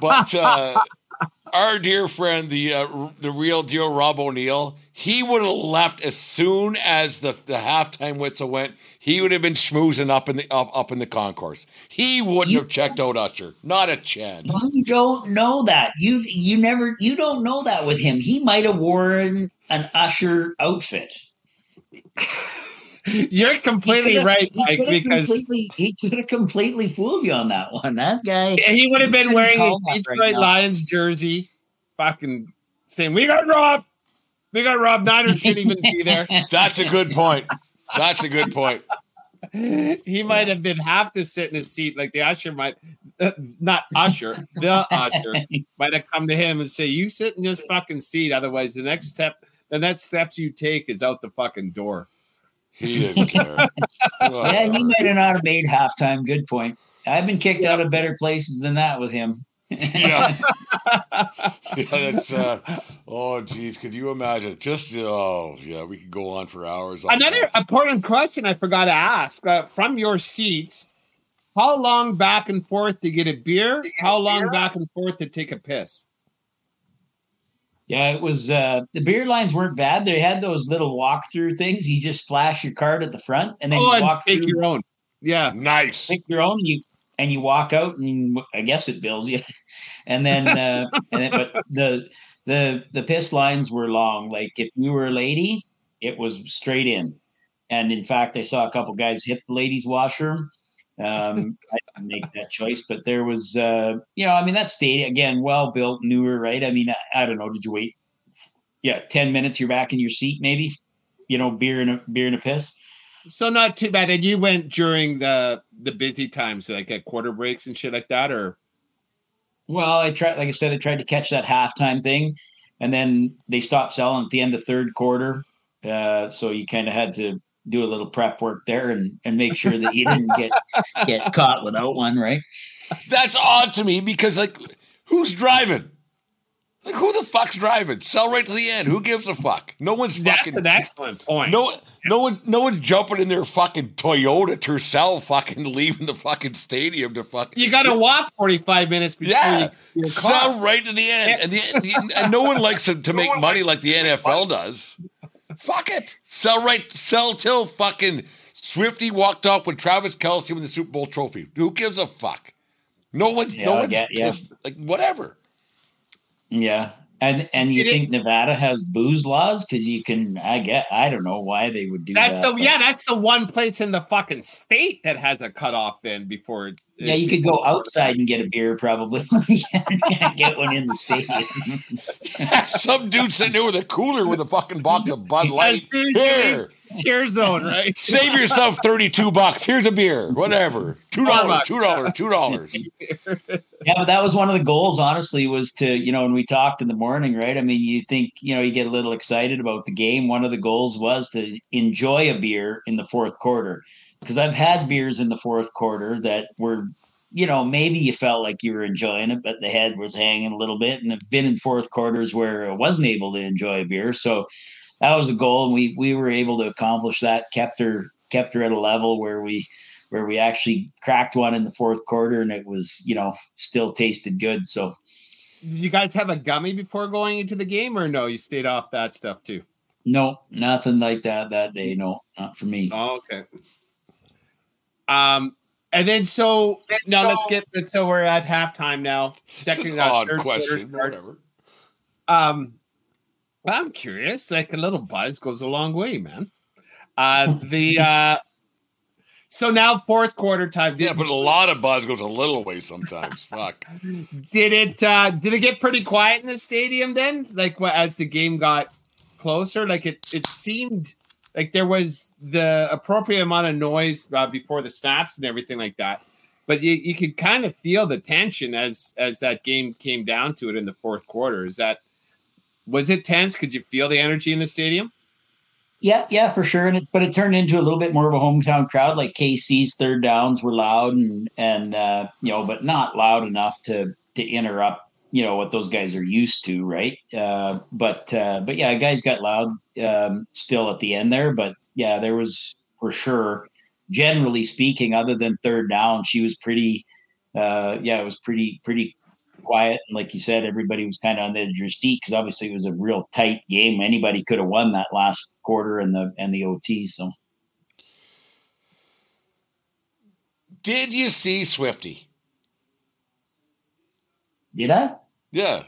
But uh, [LAUGHS] our dear friend, the uh, the real deal, Rob O'Neill, he would have left as soon as the, the halftime whistle went. He would have been schmoozing up in the up, up in the concourse. He wouldn't you, have checked out Usher. Not a chance. You don't know that. You you never you don't know that with him. He might have worn an Usher outfit. [LAUGHS] You're completely right, Mike. Because completely, he could have completely fooled you on that one. That guy. He would have been wearing a Detroit right Lions jersey, fucking saying, "We got Rob. We got Rob. Niners [LAUGHS] shouldn't even be there." That's a good point. That's a good point. he might have been half to sit in his seat like the usher might uh, not usher the usher might have come to him and say you sit in this fucking seat otherwise the next step the next steps you take is out the fucking door he didn't care. yeah, he might have not have made halftime. Good point. I've been kicked out of better places than that with him. Yeah. yeah, [LAUGHS] that's uh oh geez, could you imagine? Just oh yeah, we could go on for hours. On Another that. important question I forgot to ask uh, from your seats: How long back and forth to get a beer? How long back and forth to take a piss? Yeah, it was uh the beer lines weren't bad. They had those little walk-through things. You just flash your card at the front and then oh, you walk take through. your own. Yeah. Nice. Take your own you and you walk out and I guess it bills you. [LAUGHS] and then uh and then, but the the the piss lines were long. Like if you were a lady, it was straight in. And in fact, I saw a couple guys hit the ladies' washroom. Um, [LAUGHS] I didn't make that choice, but there was, uh, you know, I mean, that stadium again, well built, newer, right? I mean, I, I, don't know. Did you wait? Yeah, ten minutes. You're back in your seat, maybe. You know, beer and a beer and a piss. So not too bad. And you went during the the busy times, so like at quarter breaks and shit like that, or? Well, I tried. Like I said, I tried to catch that halftime thing, and then they stopped selling at the end of third quarter. Uh, so you kind of had to do a little prep work there and, and make sure that you didn't get get caught without one, right? That's odd to me because like who's driving? Like who the fuck's driving? Sell right to the end. Who gives a fuck? No one's That's fucking. an excellent point. No, no one, no one's jumping in their fucking Toyota Tercel, fucking [LAUGHS] leaving the fucking stadium to fuck. You got to walk forty five minutes before Yeah, you sell right to the end, Yeah. and, the, the, and no one likes to, to make money like the NFL does. Fuck it, sell right, sell till fucking Swifty walked off with Travis Kelce with the Super Bowl trophy. Who gives a fuck? No one's, Yeah, no one's get- yeah. pissed. Like whatever. Yeah. And and you It- think Nevada has booze laws? Because you can I get I don't know why they would do That's that. the but- yeah. That's the one place in the fucking state that has a cutoff. Then before it, Yeah, you could go outside and get a beer probably. [LAUGHS] Get one in the stadium. [LAUGHS] Some dude sitting there with a cooler with a fucking box of Bud Light. As soon as you Here, care zone, right? [LAUGHS] save yourself thirty-two bucks. Here's a beer, whatever. Two dollars, two dollars, two dollars. Yeah, but that was one of the goals, honestly, was to, you know, when we talked in the morning, right? I mean, you think, you know, you get a little excited about the game. One of the goals was to enjoy a beer in the fourth quarter. Because I've had beers in the fourth quarter that were, you know, maybe you felt like you were enjoying it, but the head was hanging a little bit. And I've been in fourth quarters where I wasn't able to enjoy a beer. So that was a goal. And we we were able to accomplish that, kept her kept her at a level where we where we actually cracked one in the fourth quarter and it was, you know, still tasted good. So Did you guys have a gummy before going into the game, or no? You stayed off that stuff too. no, nothing like that that day. No, not for me. Oh, okay. Um, and then so now let's get this. So we're at halftime now. It's Second, an odd third quarter question. Whatever. Um, well, I'm curious. Like a little buzz goes a long way, man. Uh, [LAUGHS] the uh, so now fourth quarter time. Did, Yeah, but a lot of buzz goes a little way sometimes. [LAUGHS] Fuck. did it uh, did it get pretty quiet in the stadium then? Like wha- as the game got closer, like it it seemed like there was the appropriate amount of noise uh, before the snaps and everything like that. But you, you could kind of feel the tension as as that game came down to it in the fourth quarter. Is that was it tense? Could you feel the energy in the stadium? Yeah, yeah, for sure. And it, but it turned into a little bit more of a hometown crowd. Like KC's third downs were loud and and uh, you know, but not loud enough to to interrupt you know what those guys are used to, right? Uh, but uh, but yeah, guys got loud um, still at the end there. But yeah, there was for sure. Generally speaking, other than third down, she was pretty. Uh, yeah, it was pretty pretty quiet. And like you said, everybody was kind of on the edge of their seat because obviously it was a real tight game. Anybody could have won that last quarter and the and the OT. So Did you see Swifty? Did I? Yeah.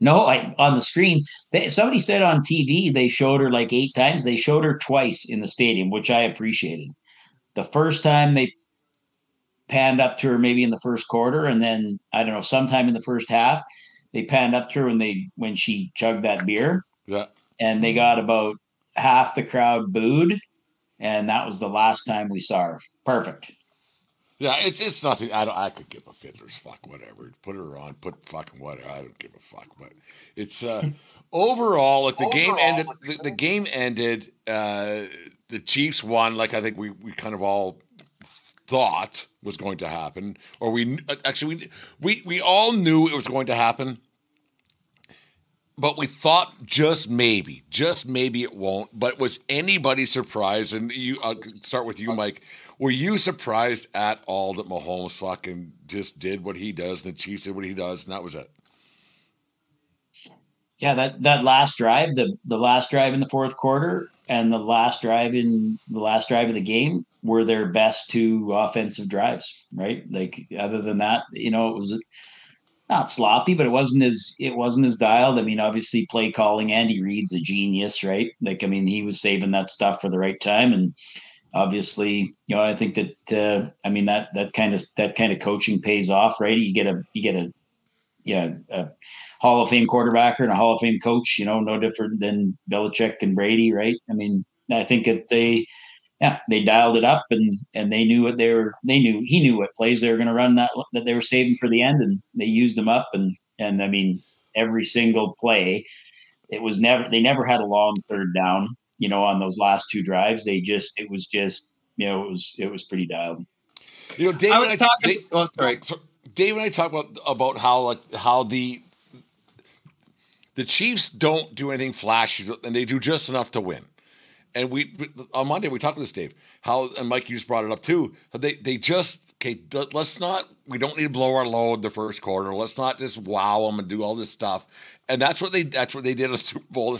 No, I on the screen. They, somebody said on TV they showed her like eight times. They showed her twice in the stadium, which I appreciated. The first time they panned up to her maybe in the first quarter, and then I don't know, sometime in the first half, they panned up to her when they when she chugged that beer, Yeah. and they got about half the crowd booed, and that was the last time we saw her. Perfect. Yeah, it's it's nothing. I don't. I could give a fiddler's fuck. Whatever. Put her on. Put fucking whatever. I don't give a fuck. But it's uh overall like the game ended. The, the game ended. Uh The Chiefs won. Like I think we we kind of all thought was going to happen, or we actually we we we all knew it was going to happen. But we thought just maybe, just maybe it won't. But was anybody surprised? And you, I'll start with you, Mike. Were you surprised at all that Mahomes fucking just did what he does and the Chiefs did what he does and that was it? Yeah, that that last drive, the the last drive in the fourth quarter, and the last drive in the last drive of the game were their best two offensive drives, right? Like other than that, you know, it was not sloppy, but it wasn't as it wasn't as dialed. I mean, obviously, play calling. Andy Reid's a genius, right? Like, I mean, he was saving that stuff for the right time, and obviously, you know, I think that uh, I mean that that kind of that kind of coaching pays off, right? You get a you get a yeah a Hall of Fame quarterbacker and a Hall of Fame coach. You know, no different than Belichick and Brady, right? I mean, I think that they yeah, they dialed it up and and they knew what they were. They knew he knew what plays they were going to run that that they were saving for the end, and they used them up. And and I mean, every single play, it was never they never had a long third down. You know, on those last two drives, they just it was just you know it was it was pretty dialed. You know, Dave I was and I, talking. Dave, oh, sorry. so Dave and I talk about about how like how the the Chiefs don't do anything flashy and they do just enough to win. And we on Monday we talked to this, Dave. How and Mike, you just brought it up too. They they just okay. Let's not. We don't need to blow our load the first quarter. Let's not just wow them and do all this stuff. And that's what they that's what they did at Super Bowl.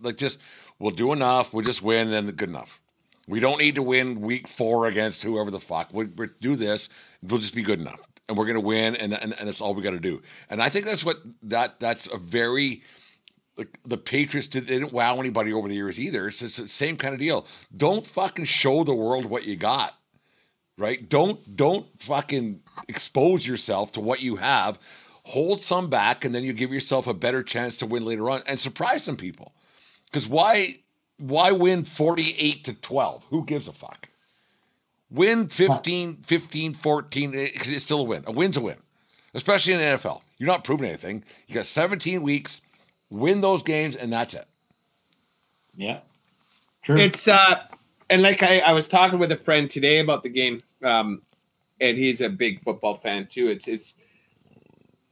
Like just we'll do enough. We'll just win, and then good enough. We don't need to win week four against whoever the fuck. We we do this. We'll just be good enough, and we're gonna win, and and, and that's all we got to do. And I think that's what that that's a very the, the Patriots did, didn't wow anybody over the years either. It's, it's the same kind of deal. Don't fucking show the world what you got, right? Don't don't fucking expose yourself to what you have. Hold some back, and then you give yourself a better chance to win later on and surprise some people. Because why why win 48 to 12? Who gives a fuck? Win 15, 15, 14, it's still a win. A win's a win, especially in the NFL. You're not proving anything. You got 17 weeks win those games, and that's it. Yeah, true. It's uh, and like I, I was talking with a friend today about the game, um, and he's a big football fan too. It's it's,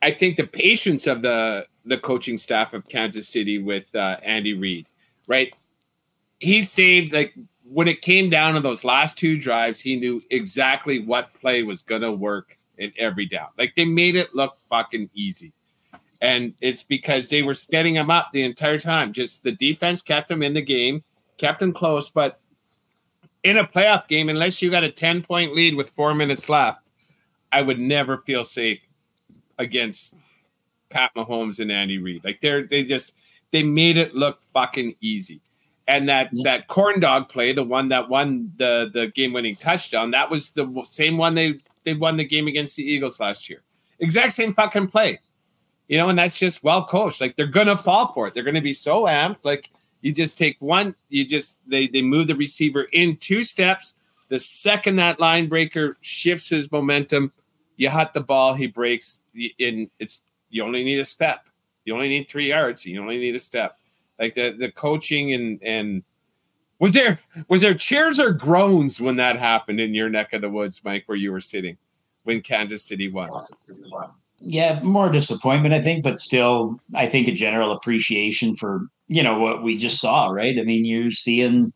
I think the patience of the the coaching staff of Kansas City with uh, Andy Reid, right? He saved like when it came down to those last two drives, he knew exactly what play was gonna work in every down. Like they made it look fucking easy and it's because they were setting him up the entire time. Just the defense kept him in the game, kept him close. But in a playoff game, unless you got a 10 point lead with four minutes left, I would never feel safe against Pat Mahomes and Andy Reid. Like they're they just they made it look fucking easy. And that yeah. that corn dog play, the one that won the the game winning touchdown, that was the same one they they won the game against the Eagles last year. Exact same fucking play you know, and that's just well coached. Like they're gonna fall for it. They're gonna be so amped. Like you just take one, you just they they move the receiver in two steps. The second that line breaker shifts his momentum, you hit the ball, he breaks. In it's you only need a step. You only need three yards. You only need a step. Like the the coaching and and was there was there cheers or groans when that happened in your neck of the woods, Mike, where you were sitting when Kansas City won? yeah, more disappointment, I think, but still, I think a general appreciation for you know what we just saw. Right? I mean, you're seeing,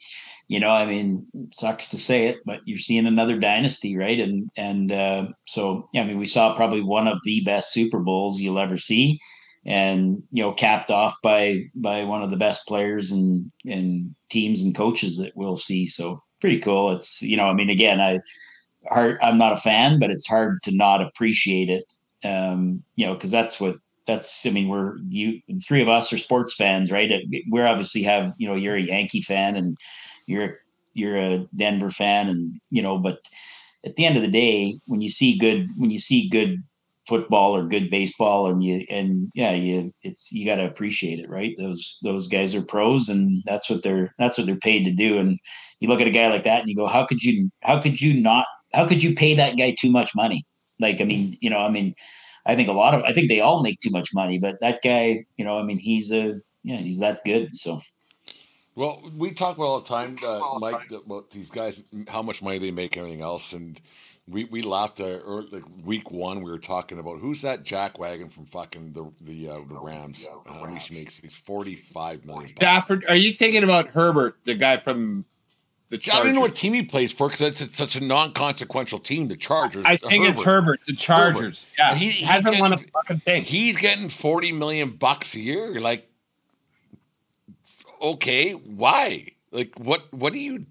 you know, I mean, sucks to say it, but you're seeing another dynasty, right? And and uh, so, yeah, I mean, we saw probably one of the best Super Bowls you'll ever see, and you know, capped off by by one of the best players and and teams and coaches that we'll see. So pretty cool. It's you know, I mean, again, I hard. I'm not a fan, but it's hard to not appreciate it um, you know, because that's what that's. I mean, we're you three of us are sports fans, right? We're obviously have you know you're a Yankee fan and you're you're a Denver fan, and you know, but at the end of the day, when you see good when you see good football or good baseball and you and yeah you it's you got to appreciate it right those those guys are pros and that's what they're that's what they're paid to do and you look at a guy like that and you go how could you how could you not how could you pay that guy too much money like, I mean, you know, I mean, I think a lot of, I think they all make too much money, but that guy, you know, I mean, he's a, yeah, he's that good. So. Well, we talk about all the time, uh, Mike, about these guys, how much money they make, everything else, and we we laughed uh, early, like week one. We were talking about who's that Jack Wagon from fucking the the uh, the Rams? How much he makes? He's forty five million. Stafford? Are you thinking about Herbert, the guy from the Chargers. I don't know what team he plays for because it's, such a non-consequential team. The Chargers. I think Herbert. it's Herbert. The Chargers. Herbert. Yeah, he, hasn't getting, won a fucking thing. He's getting forty million bucks a year. Like, okay, why? Like, what? What do you?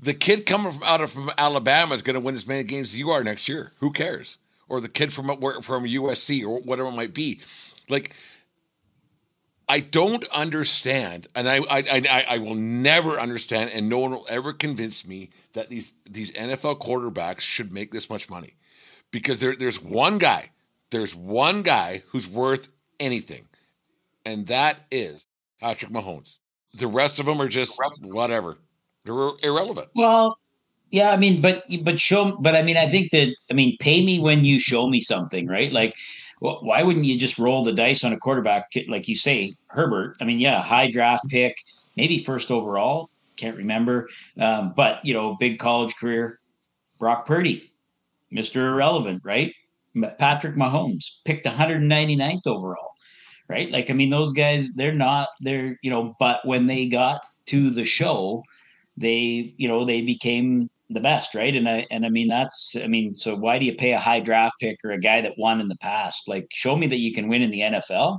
The kid coming from out of from Alabama is going to win as many games as you are next year. Who cares? or the kid from from USC or whatever it might be. Like I don't understand, and I, I I I will never understand, and no one will ever convince me that these these NFL quarterbacks should make this much money, because there there's one guy, there's one guy who's worth anything, and that is Patrick Mahomes. The rest of them are just whatever. They're irrelevant. Well, yeah, I mean, but but show, but I mean, I think that I mean, pay me when you show me something, right? Like well, why wouldn't you just roll the dice on a quarterback like you say, Herbert? I mean, yeah, high draft pick, maybe first overall, can't remember, um, but you know, big college career. Brock Purdy, Mister Irrelevant, right? Patrick Mahomes picked 199th overall, right? Like, I mean, those guys, they're not, they're you know, but when they got to the show, they, you know, they became the best, right? And I and I mean that's I mean, so why do you pay a high draft pick or a guy that won in the past? Like show me that you can win in the NFL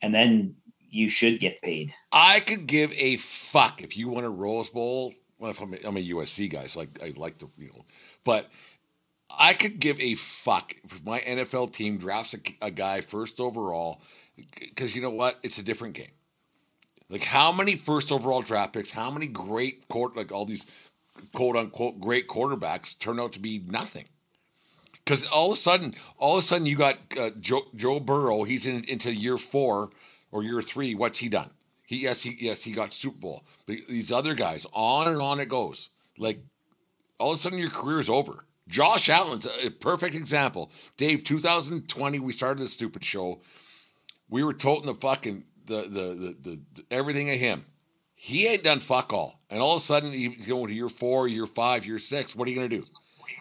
and then you should get paid. I could give a fuck if you want a Rose Bowl. Well, if I'm a, I'm a USC guy, so I, I like the you know, but I could give a fuck if my NFL team drafts a, a guy first overall because you know what? It's a different game. Like how many first overall draft picks? How many great court like all these quote unquote great quarterbacks turn out to be nothing. Because all of a sudden, all of a sudden, you got uh, Joe, Joe Burrow. He's in, into year four or year three. What's he done? He yes, he yes, he got Super Bowl. But these other guys, on and on it goes. Like all of a sudden, your career is over. Josh Allen's a perfect example. Dave, 2020, we started this stupid show. We were toting the fucking the the the, the, everything of him. He ain't done fuck all. And all of a sudden, you go to year four, year five, year six. What are you going to do?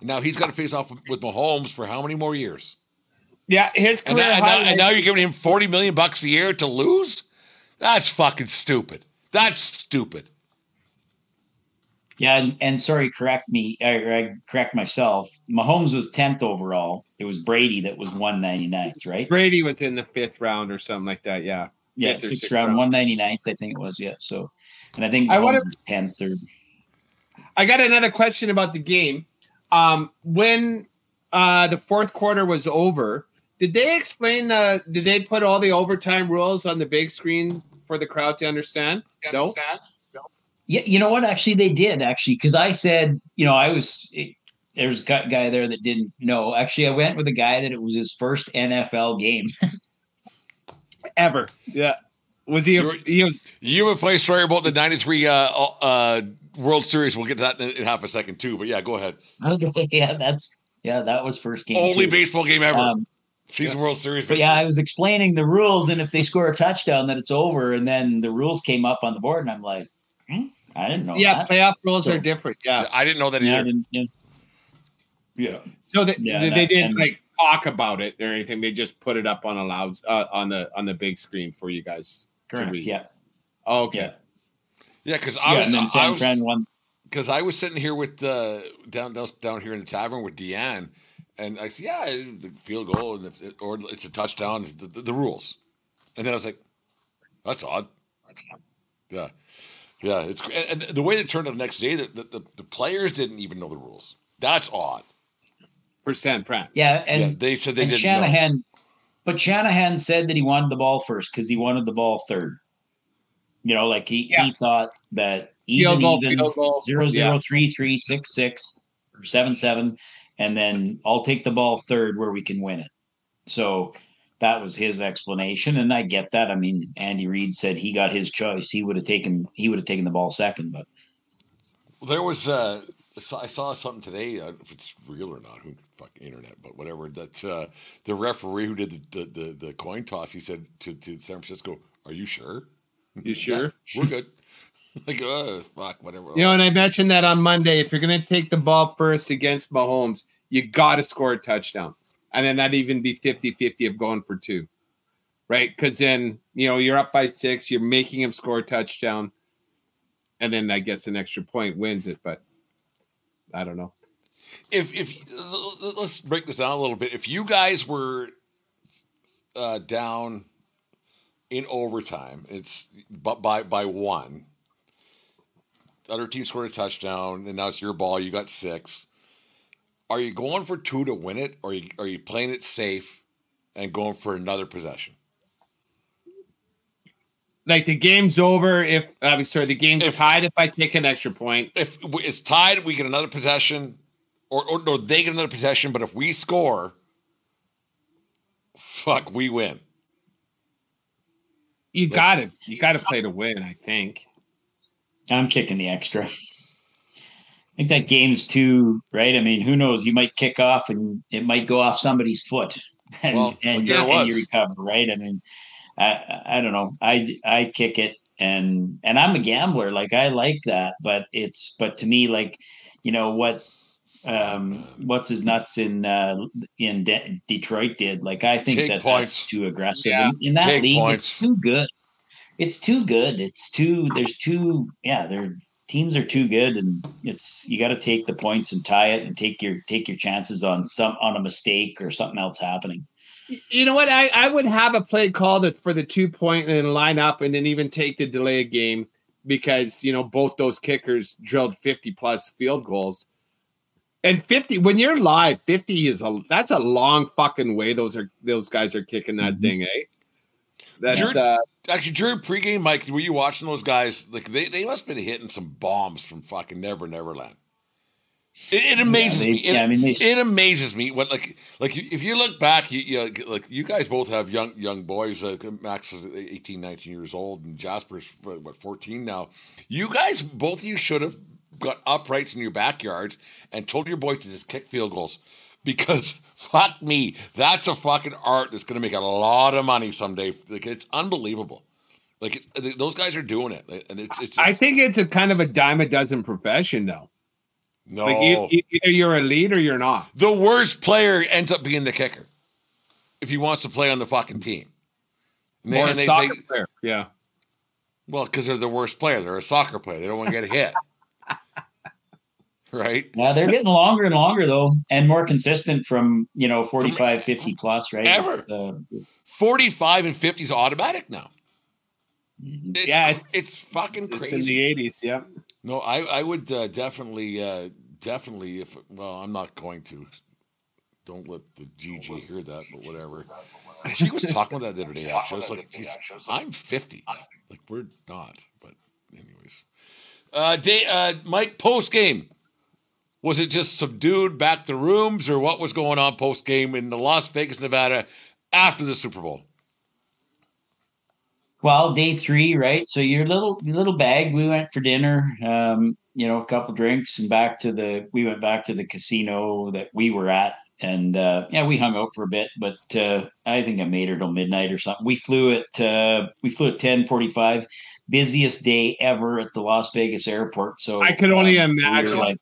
Now he's got to face off with Mahomes for how many more years? Yeah, his career. And now, and now, and now you're giving him 40 million bucks a year to lose? That's fucking stupid. That's stupid. Yeah, and, and sorry, correct me, I, I correct myself. Mahomes was 10th overall. It was Brady that was 199th, right? Brady was in the fifth round or something like that. Yeah. Yeah, sixth round, round, 199th, I think it was. Yeah. So and I think I want to tenth or. I got another question about the game. Um, when uh, the fourth quarter was over, did they explain the? Did they put all the overtime rules on the big screen for the crowd to understand? No. Yeah, you know what? Actually, they did. Actually, because I said, you know, I was. It, there's a guy there that didn't know. Actually, I went with a guy that it was his first NFL game [LAUGHS] ever. Yeah. Was he? A, he was. You have a funny story about the '93 uh, uh, World Series. We'll get to that in, in, half a second too. But yeah, go ahead. Okay, [LAUGHS] yeah, that's yeah, that was first game. Only too. baseball game ever. Um, Season yeah. World Series. But yeah, I was explaining the rules, and if they score a touchdown, then it's over. And then the rules came up on the board, and I'm like, hmm, I didn't know. Yeah, that. playoff rules so, are different. Yeah, I didn't know that either. Yeah. yeah. So they, yeah, they, that, didn't like talk about it or anything. They just put it up on a loud uh, on the on the big screen for you guys. Correct. Yeah. Oh, okay. Yeah. Yeah, because I yeah, was. And San Fran won. Because I was sitting here with uh, down, down down here in the tavern with Deanne, and I said, "Yeah, the field goal, and it, or it's a touchdown, the, the, the, rules." And then I was like, "That's odd." Yeah, yeah. It's and the way it turned out the next day, that the, the, the, players didn't even know the rules. That's odd. For San Fran. Yeah, and yeah, they said they didn't. Shanahan know. But Shanahan said that he wanted the ball first because he wanted the ball third. You know, like he, yeah. he thought that even goal, even zero zero yeah. three three six six or seven seven, and then I'll take the ball third where we can win it. So that was his explanation, and I get that. I mean, Andy Reid said he got his choice. He would have taken he would have taken the ball second, but there was uh, I saw something today. Uh, if it's real or not, who fuck internet, but whatever. That uh, the referee who did the, the, the the coin toss, he said to, to San Francisco, "Are you sure? You sure? Yeah, we're good." [LAUGHS] like, oh fuck, whatever. You know, and I mentioned that on Monday. If you're gonna take the ball first against Mahomes, you got to score a touchdown, and then not even be 50-50 of going for two, right? Because then you know you're up by six, you're making him score a touchdown, and then I guess an extra point wins it, but I don't know. If if let's break this down a little bit. If you guys were uh, down in overtime, it's but by by one. The other team scored a touchdown, and now it's your ball. You got six. Are you going for two to win it, or are you, are you playing it safe and going for another possession? Like the game's over if I mean, sorry, the game's If- tied if I take an extra point. If it's tied, we get another possession, or, or, or they get another possession. But if we score, fuck, we win. You got to you got to play to win. I think. I'm kicking the extra. I think that game's too right. I mean, who knows? You might kick off and it might go off somebody's foot, [LAUGHS] and Well, and, but you, it and you recover, right? I mean, I I don't know. I I kick it, and and I'm a gambler. Like I like that, but it's but to me, like you know what um what's his nuts in uh in De- Detroit did like I think Take that points. that's too aggressive Yeah. in, in that Take league points. it's too good it's too good it's too there's too yeah their teams are too good and it's you got to take the points and tie it and take your take your chances on some on a mistake or something else happening You know what? I, I would have a play called it for the two point and then line up and then even take the delay game because you know both those kickers drilled 50 plus field goals. And 50 when you're live, 50 is a that's a long fucking way those are those guys are kicking that Mhm. thing, eh? That's Sure. uh Actually, during pregame, Mike, were you watching those guys? Like they, they must have been hitting some bombs from fucking Never Neverland. It, it amazes yeah, they- me. It, yeah, I mean they it amazes me what like like if you look back you, you like you guys both have young young boys uh, max is 18 19 years old and jasper's what 14 now you guys both of you should have got uprights in your backyards and told your boys to just kick field goals because fuck me that's a fucking art that's going to make a lot of money someday like it's unbelievable like it's, those guys are doing it and it's it's, I think it's a kind of a dime a dozen profession though. no Like e- either you're elite or you're not. the worst player ends up being the kicker if he wants to play on the fucking team. And they- Or a they soccer player. Yeah. well, because they're the worst player. They're a soccer player. They don't want to get hit. Right? yeah they're getting longer and longer though and more consistent from you know 45 50 plus right Ever. uh, 45 and 50 is automatic now. It's, Yeah, it's, it's- fucking It's in the 80s, yeah. No, I, I would uh, definitely, uh, definitely, if, well, I'm not going to. Don't let the GG hear that, but whatever. She was talking about that the [LAUGHS] other day, actually. I was like, geez, I'm 50. Like, we're not. But, anyways. Uh, day, uh, Mike, post game. Was it just subdued back to rooms, or what was going on post game in the Las Vegas, Nevada after the Super Bowl? Well, day three, right? So your little your little bag. We went for dinner, um, you know, a couple drinks, and back to the. We went back to the casino that we were at, and uh, yeah, we hung out for a bit. But uh, I think I made her till midnight or something. We flew at uh, we flew at ten forty five. Busiest day ever at the Las Vegas airport. So I could only um, we were imagine. like-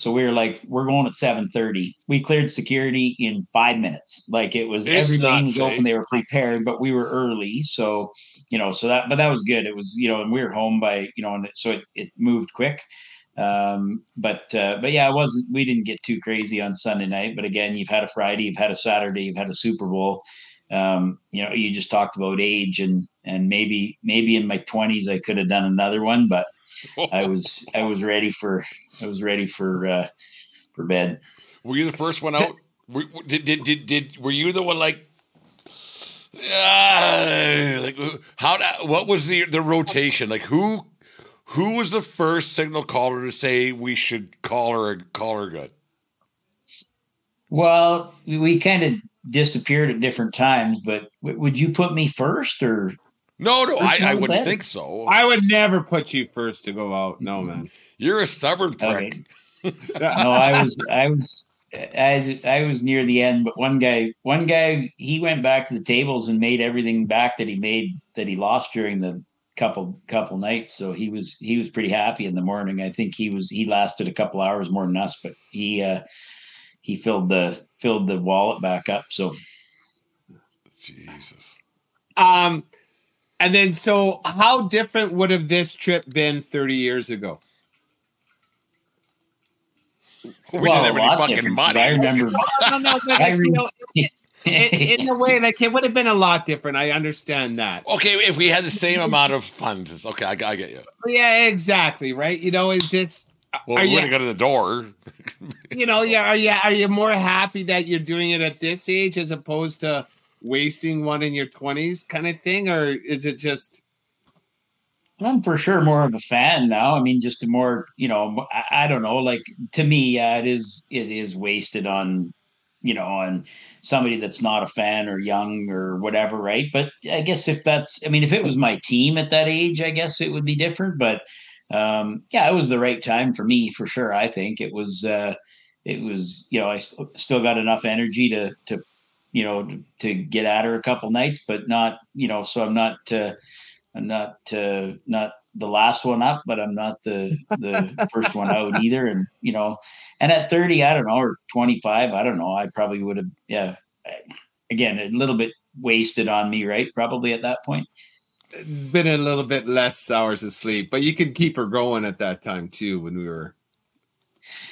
so we were like, we're going at seven thirty. We cleared security in five minutes. Like it was It's everything was open. They were prepared, but we were early. So you know, so that but that was good. It was you know, and we were home by you know, and it, so it, it moved quick. Um, but uh, but yeah, it wasn't. We didn't get too crazy on Sunday night. But again, you've had a Friday, you've had a Saturday, you've had a Super Bowl. Um, you know, you just talked about age and and maybe maybe in my twenties I could have done another one, but [LAUGHS] I was I was ready for I was ready for uh, for bed. Were you the first one out? [LAUGHS] Were, did, did did did were you the one like? Uh, like how? What was the the rotation? Like who? Who was the first signal caller to say we should call her call her good? Well, we, kind of disappeared at different times, but w- would you put me first or No, no, I, First I one wouldn't bet. think so. I would never put you first to go out. No, man. You're a stubborn prick. Okay. [LAUGHS] no, I was, I was, I, I was near the end, but one guy, one guy, he went back to the tables and made everything back that he made that he lost during the couple couple nights. So he was he was pretty happy in the morning. I think he was he lasted a couple hours more than us, but he uh he filled the filled the wallet back up. So Jesus. Um, and then so how different would have this trip been 30 years ago? We Well, didn't have any fucking different, 'cause I remember No, no, but I you know, re- in, in a way, like it would have been a lot different. I understand that. Okay, if we had the same amount of funds, okay. I, I get you. Yeah, exactly. Right. You know, it's just Well, Are we're you- gonna go to the door. you know, yeah, are you are you more happy that you're doing it at this age as opposed to wasting one in your twenties kind of thing, or is it just I'm for sure more of a fan now. I mean, just a more, you know, I, I don't know. Like to me, yeah, it is. It is wasted on, you know, on somebody that's not a fan or young or whatever, right? But I guess if that's, I mean, if it was my team at that age, I guess it would be different. But um, yeah, it was the right time for me for sure. I think it was. uh It was, you know, I st- still got enough energy to to, you know, to get at her a couple nights, but not, you know, so I'm not. Uh, I'm not uh, not the last one up, but I'm not the the [LAUGHS] first one out either. And you know, and at 30, I don't know, or 25, I don't know. I probably would have, yeah. Again, a little bit wasted on me, right? Probably at that point. been a little bit less hours of sleep? But you could keep her going at that time too when we were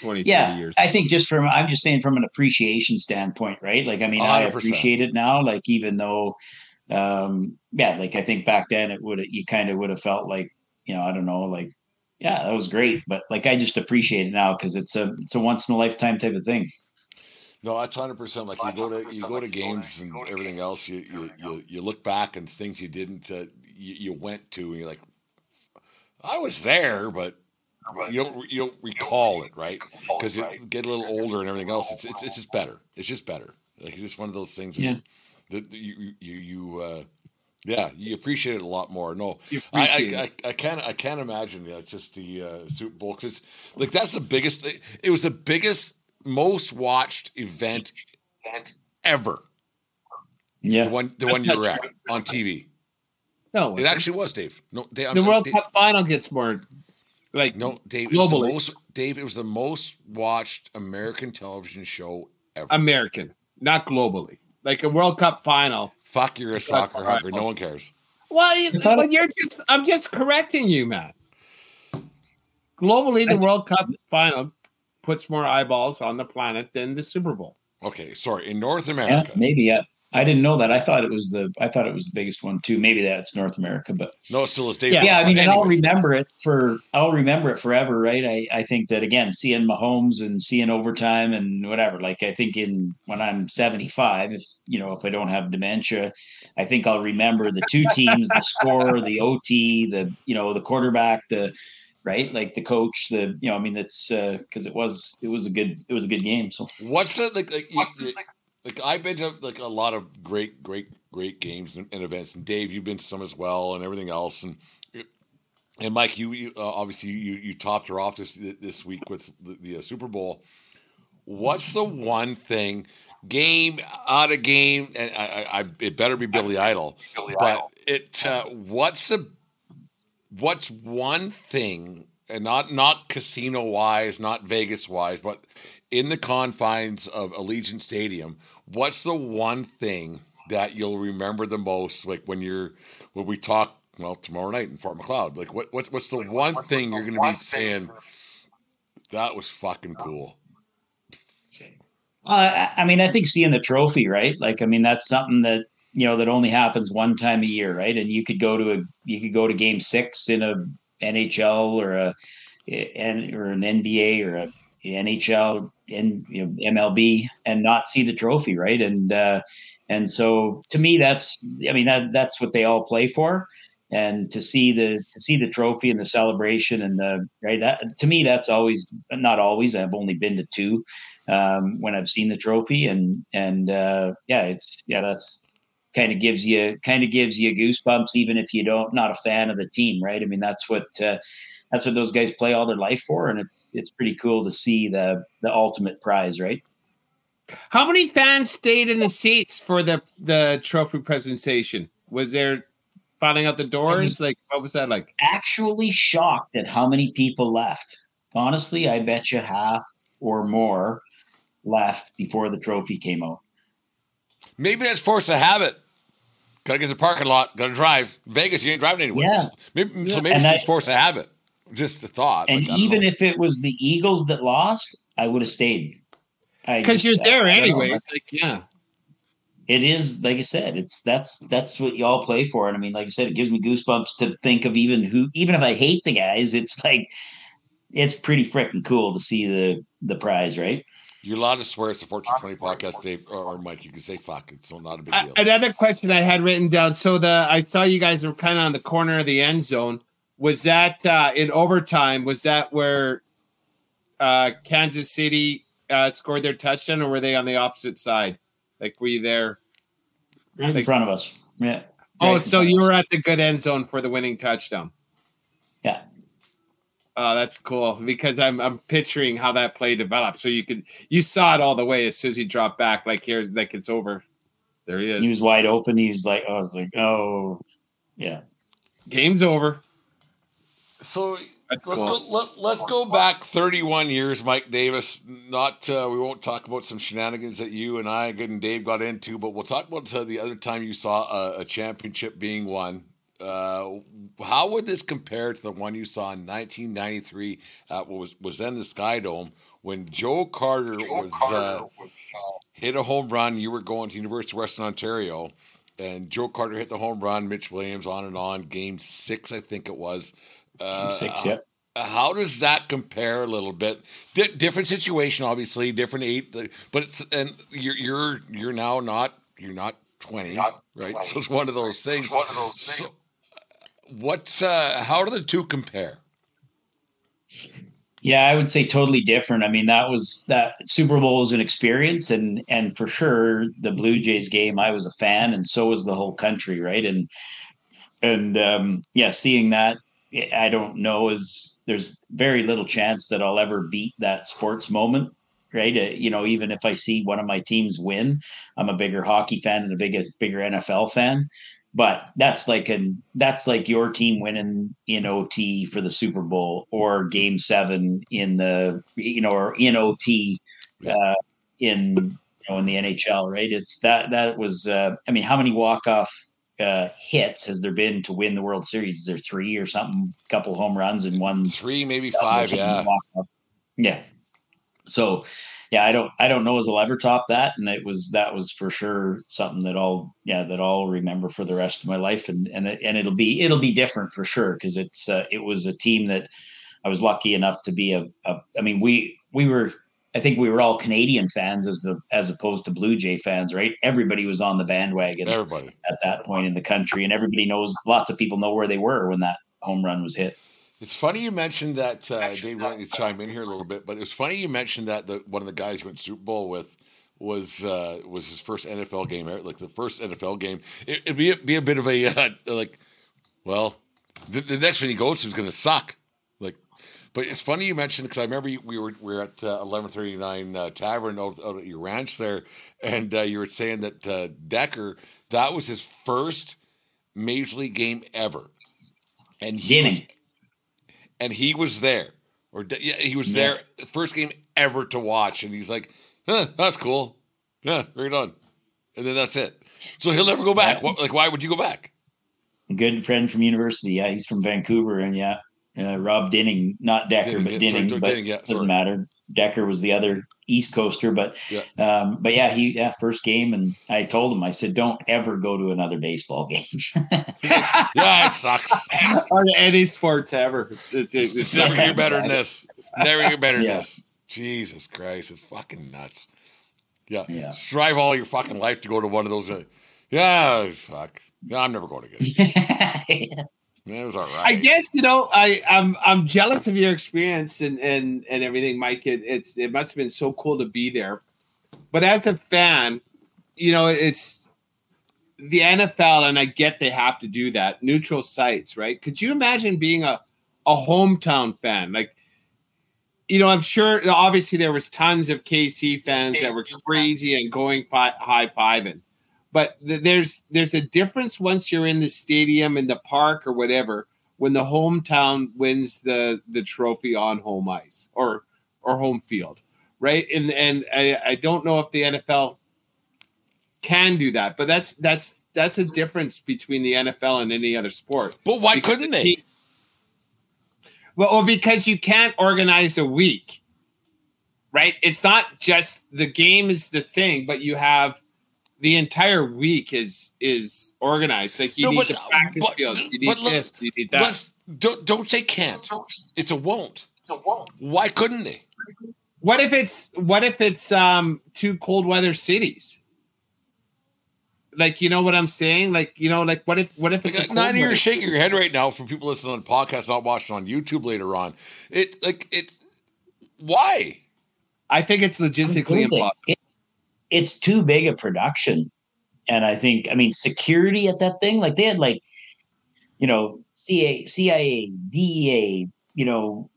20, Yeah, years. I think just from I'm just saying from an appreciation standpoint, right? Like, I mean, I 100%. appreciate it now. Like, even though, um, yeah, like I think back then it would you kind of would have felt like, you know, I don't know, like, yeah, that was great, but like I just appreciate it now because it's a it's a once in a lifetime type of thing. No, that's hundred percent. Like you go to you go to games and everything else. You you, you, you look back and things you didn't uh, you, you went to and you're like, I was there, but you don't you don't recall it, right? Because you get a little older and everything else. It's it's it's just better. It's just better. Like it's just one of those things. Yeah. That you you you uh, yeah you appreciate it a lot more. No, I, I. I, I can't I can't imagine yeah, it's just the uh, Super Bowl because like that's the biggest. It was the biggest, most watched event ever. Yeah, The Yeah, one the That's one you not were at on TV. no, It actually was Dave. No, Dave. the I'm- World Dave, Cup final gets more like No, Dave. It was the globally. most, Dave. It was the most watched American television show ever. American, not globally. Like a World Cup final. Fuck, you're a soccer right. hungry. No one cares. Well, you, thought- but you're just I'm just correcting you, Matt. Globally, the That's- World Cup final puts more eyeballs on the planet than the Super Bowl. Okay, sorry. In North yeah, America, maybe. Yeah, I didn't know that. I thought it was the I thought it was the biggest one too. Maybe that's North America, but no, it still is Dave. yeah, I mean, and I'll remember it for I'll remember it forever, right? I, I think that again, seeing Mahomes and seeing overtime and whatever, like I think in when I'm 75, if you know, if I don't have dementia, I think I'll remember the two teams, the score, the OT, the you know, the quarterback, the right, like the coach, the you know, I mean, that's because uh, it was it was a good it was a good game. So What's the like? Like, you- like I've been to like a lot of great, great, great games and, and events, and Dave, you've been to some as well, and everything else, and and Mike, you, you uh, obviously you you topped her off this this week with the, the uh, Super Bowl. What's the one thing, game out of game, and I, I, I it better be Billy Idol, Billy but it uh, what's the what's one thing and not not casino wise not vegas wise but in the confines of allegiant stadium what's the one thing that you'll remember the most like when you're when we talk well tomorrow night in fort macleod like what, what what's the one thing you're going to be saying that was fucking cool Uh, I I mean, I think seeing the trophy, right? Like, I mean, that's something that you know that only happens one time a year, right? And you could go to a you could go to Game Six in a NHL or a and or an NBA or a NHL and you know, MLB and not see the trophy, right? And uh, and so to me, that's I mean that that's what they all play for. And to see the to see the trophy and the celebration and the right that to me that's always not always I've only been to two um, when I've seen the trophy, and and uh, yeah, it's yeah, that's kind of gives you kind of gives you goosebumps, even if you don't not a fan of the team, right? I mean, that's what uh, that's what those guys play all their life for, and it's it's pretty cool to see the the ultimate prize, right? How many fans stayed in the seats for the the trophy presentation? Was there filing out the doors? like what was that like? Actually, shocked at how many people left. Honestly, I bet you half or more left before the trophy came out. maybe that's force of habit gotta get to the parking lot gotta drive vegas you ain't driving anywhere Yeah. maybe, so maybe And it's I- just force of habit just the thought And like, even know. if it was the Eagles that lost, I would have stayed. Because you're there I- I anyway. It's like yeah. It is like I said. It's that's that's what y'all play for, and I mean, like I said, it gives me goosebumps to think of even who, even if I hate the guys, it's like it's pretty freaking cool to see the the prize, right? You're allowed to swear it's a 1420 podcast, Dave, or, or, Mike. You can say fuck. It's not a big deal. another question I had written down. So the I saw you guys were kind of on the corner of the end zone. Was that uh, in overtime? Was that where uh, Kansas City uh, scored their touchdown, or were they on the opposite side? Like, were you there? Right in front of us. Yeah. Oh, right so you were at the good end zone for the winning touchdown. Yeah. Oh, that's cool because I'm I'm picturing how that play developed. So you could you saw it all the way as soon as he dropped back, like here's like it's over. There he is. He was wide open. He was like, I was like, oh, yeah. Game's over. So let's cool. go. Let, let's go back 31 years, Mike Davis. Not uh, we won't talk about some shenanigans that you and I, good and Dave, got into, but we'll talk about uh, the other time you saw a, a championship being won. Uh, how would this compare to the one you saw in 1993 at what was was then the Sky Dome when Joe Carter Joe was, Carter uh, was uh, hit a home run? You were going to University of Western Ontario, and Joe Carter hit the home run. Mitch Williams on and on. Game six, I think it was. Uh, six, yeah. How does that compare a little bit? D- different situation, obviously, different eight, but it's and you're you're you're now not you're not twenty, not right? 20. So it's one of those things. It's one of those things. So, what's uh, how do the two compare? Yeah, I would say totally different. I mean, that was that Super Bowl was an experience, and and for sure the Blue Jays game, I was a fan, and so was the whole country, right? And and um, yeah, seeing that I don't know is there's very little chance that I'll ever beat that sports moment, right? Uh, you know, even if I see one of my teams win, I'm a bigger hockey fan and a biggest bigger NFL fan. But that's like an that's like your team winning in OT for the Super Bowl or Game Seven in the you know or in OT uh, in you know in the NHL, right? It's that that was uh, I mean, how many walk off uh, hits has there been to win the World Series? Is there three or something? A couple home runs and one three, maybe five. Yeah, yeah. So, yeah, I don't, I don't know as I'll ever top that, and it was that was for sure something that I'll, yeah, that I'll remember for the rest of my life, and and and it'll be it'll be different for sure because it's uh, it was a team that I was lucky enough to be a, a I mean we we were I think we were all Canadian fans as the as opposed to Blue Jay fans, right? Everybody was on the bandwagon everybody. at that point in the country, and everybody knows. Lots of people know where they were when that home run was hit. It's funny you mentioned that. Uh, Dave, want to chime in here a little bit, but it's funny you mentioned that the one of the guys you went Super Bowl with was uh, was his first NFL game. Like the first NFL game. It, would be a, be a bit of a [LAUGHS] uh, like, well, the, the next one he goes to is going to suck. Like, But it's funny you mentioned because I remember we were we were at uh, eleven thirty nine uh, Tavern out, out, at your ranch there, and uh, you were saying that uh, Decker that was his first major league game ever, and he was, and he was there, or yeah, he was yeah. there first game ever to watch, and he's like, huh, "That's cool, yeah, right on," and then that's it. So he'll never go back. Yeah. Like, why would you go back? Good friend from university. Yeah, he's from Vancouver, and yeah, uh, Rob Dinning, not Decker, Dinning, but Dinning, sorry, but Dinning, yeah, doesn't matter. Decker was the other East Coaster, but yeah. Um, but yeah, he yeah first game, and I told him I said don't ever go to another baseball game. [LAUGHS] yeah, it sucks. [LAUGHS] or any sports ever. It's, it's, it's never get better than this. Never get better yeah. than this. Jesus Christ, it's fucking nuts. Yeah. yeah. Strive all your fucking life to go to one of those. Uh, yeah, fuck. Yeah, I'm never going to get again. [LAUGHS] yeah. It was all right. I guess you know I I'm I'm jealous of your experience and and and everything, Mike. It, it's it must have been so cool to be there. But as a fan, you know it's the NFL, and I get they have to do that. Neutral sites, right? Could you imagine being a a hometown fan? Like, you know, I'm sure obviously there was tons of KC fans that were crazy and going high fiving but there's there's a difference once you're in the stadium in the park or whatever when the hometown wins the the trophy on home ice or or home field right? And and I, I don't know if the NFL can do that but that's that's that's a difference between the NFL and any other sport. But why couldn't they? well, well because you can't organize a week right? It's not just the game is the thing but you have the entire week is is organized. Like you no, need but, the practice but, fields, you need this, you need that. Don't don't say can't. It's a won't. It's a won't. Why couldn't they? What if it's what if it's um two cold weather cities? Like you know what I'm saying? Like you know, like what if what if it's a Like, cold Nine you're shaking your head right now for people listening on podcasts, not watching on YouTube later on. It like it. Why? I think it's logistically impossible. It- it's too big a production. And I think, I mean, security at that thing, like they had like, you know, CA, CIA, DEA, you know,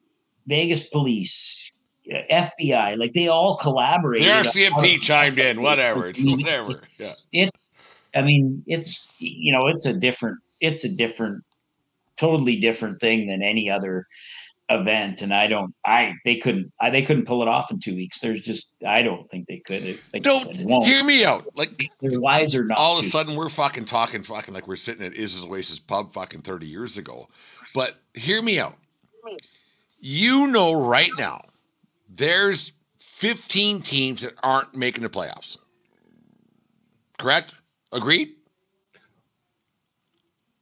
Vegas police, uh, FBI, like they all The collaborated. RCMP chimed in. [LAUGHS] Whatever. It's whatever. Yeah. It, I mean, it's, you know, it's a different, it's a different, totally different thing than any other event. And I don't, I, they couldn't, I, they couldn't pull it off in two weeks. There's just, I don't think they could. It- Like, No, it won't. hear me out. Like They're wiser not all of a sudden we're fucking talking fucking like we're sitting at Iz's Oasis pub fucking 30 years ago. But hear me out. You know right now there's 15 teams that aren't making the playoffs. Correct? Agreed?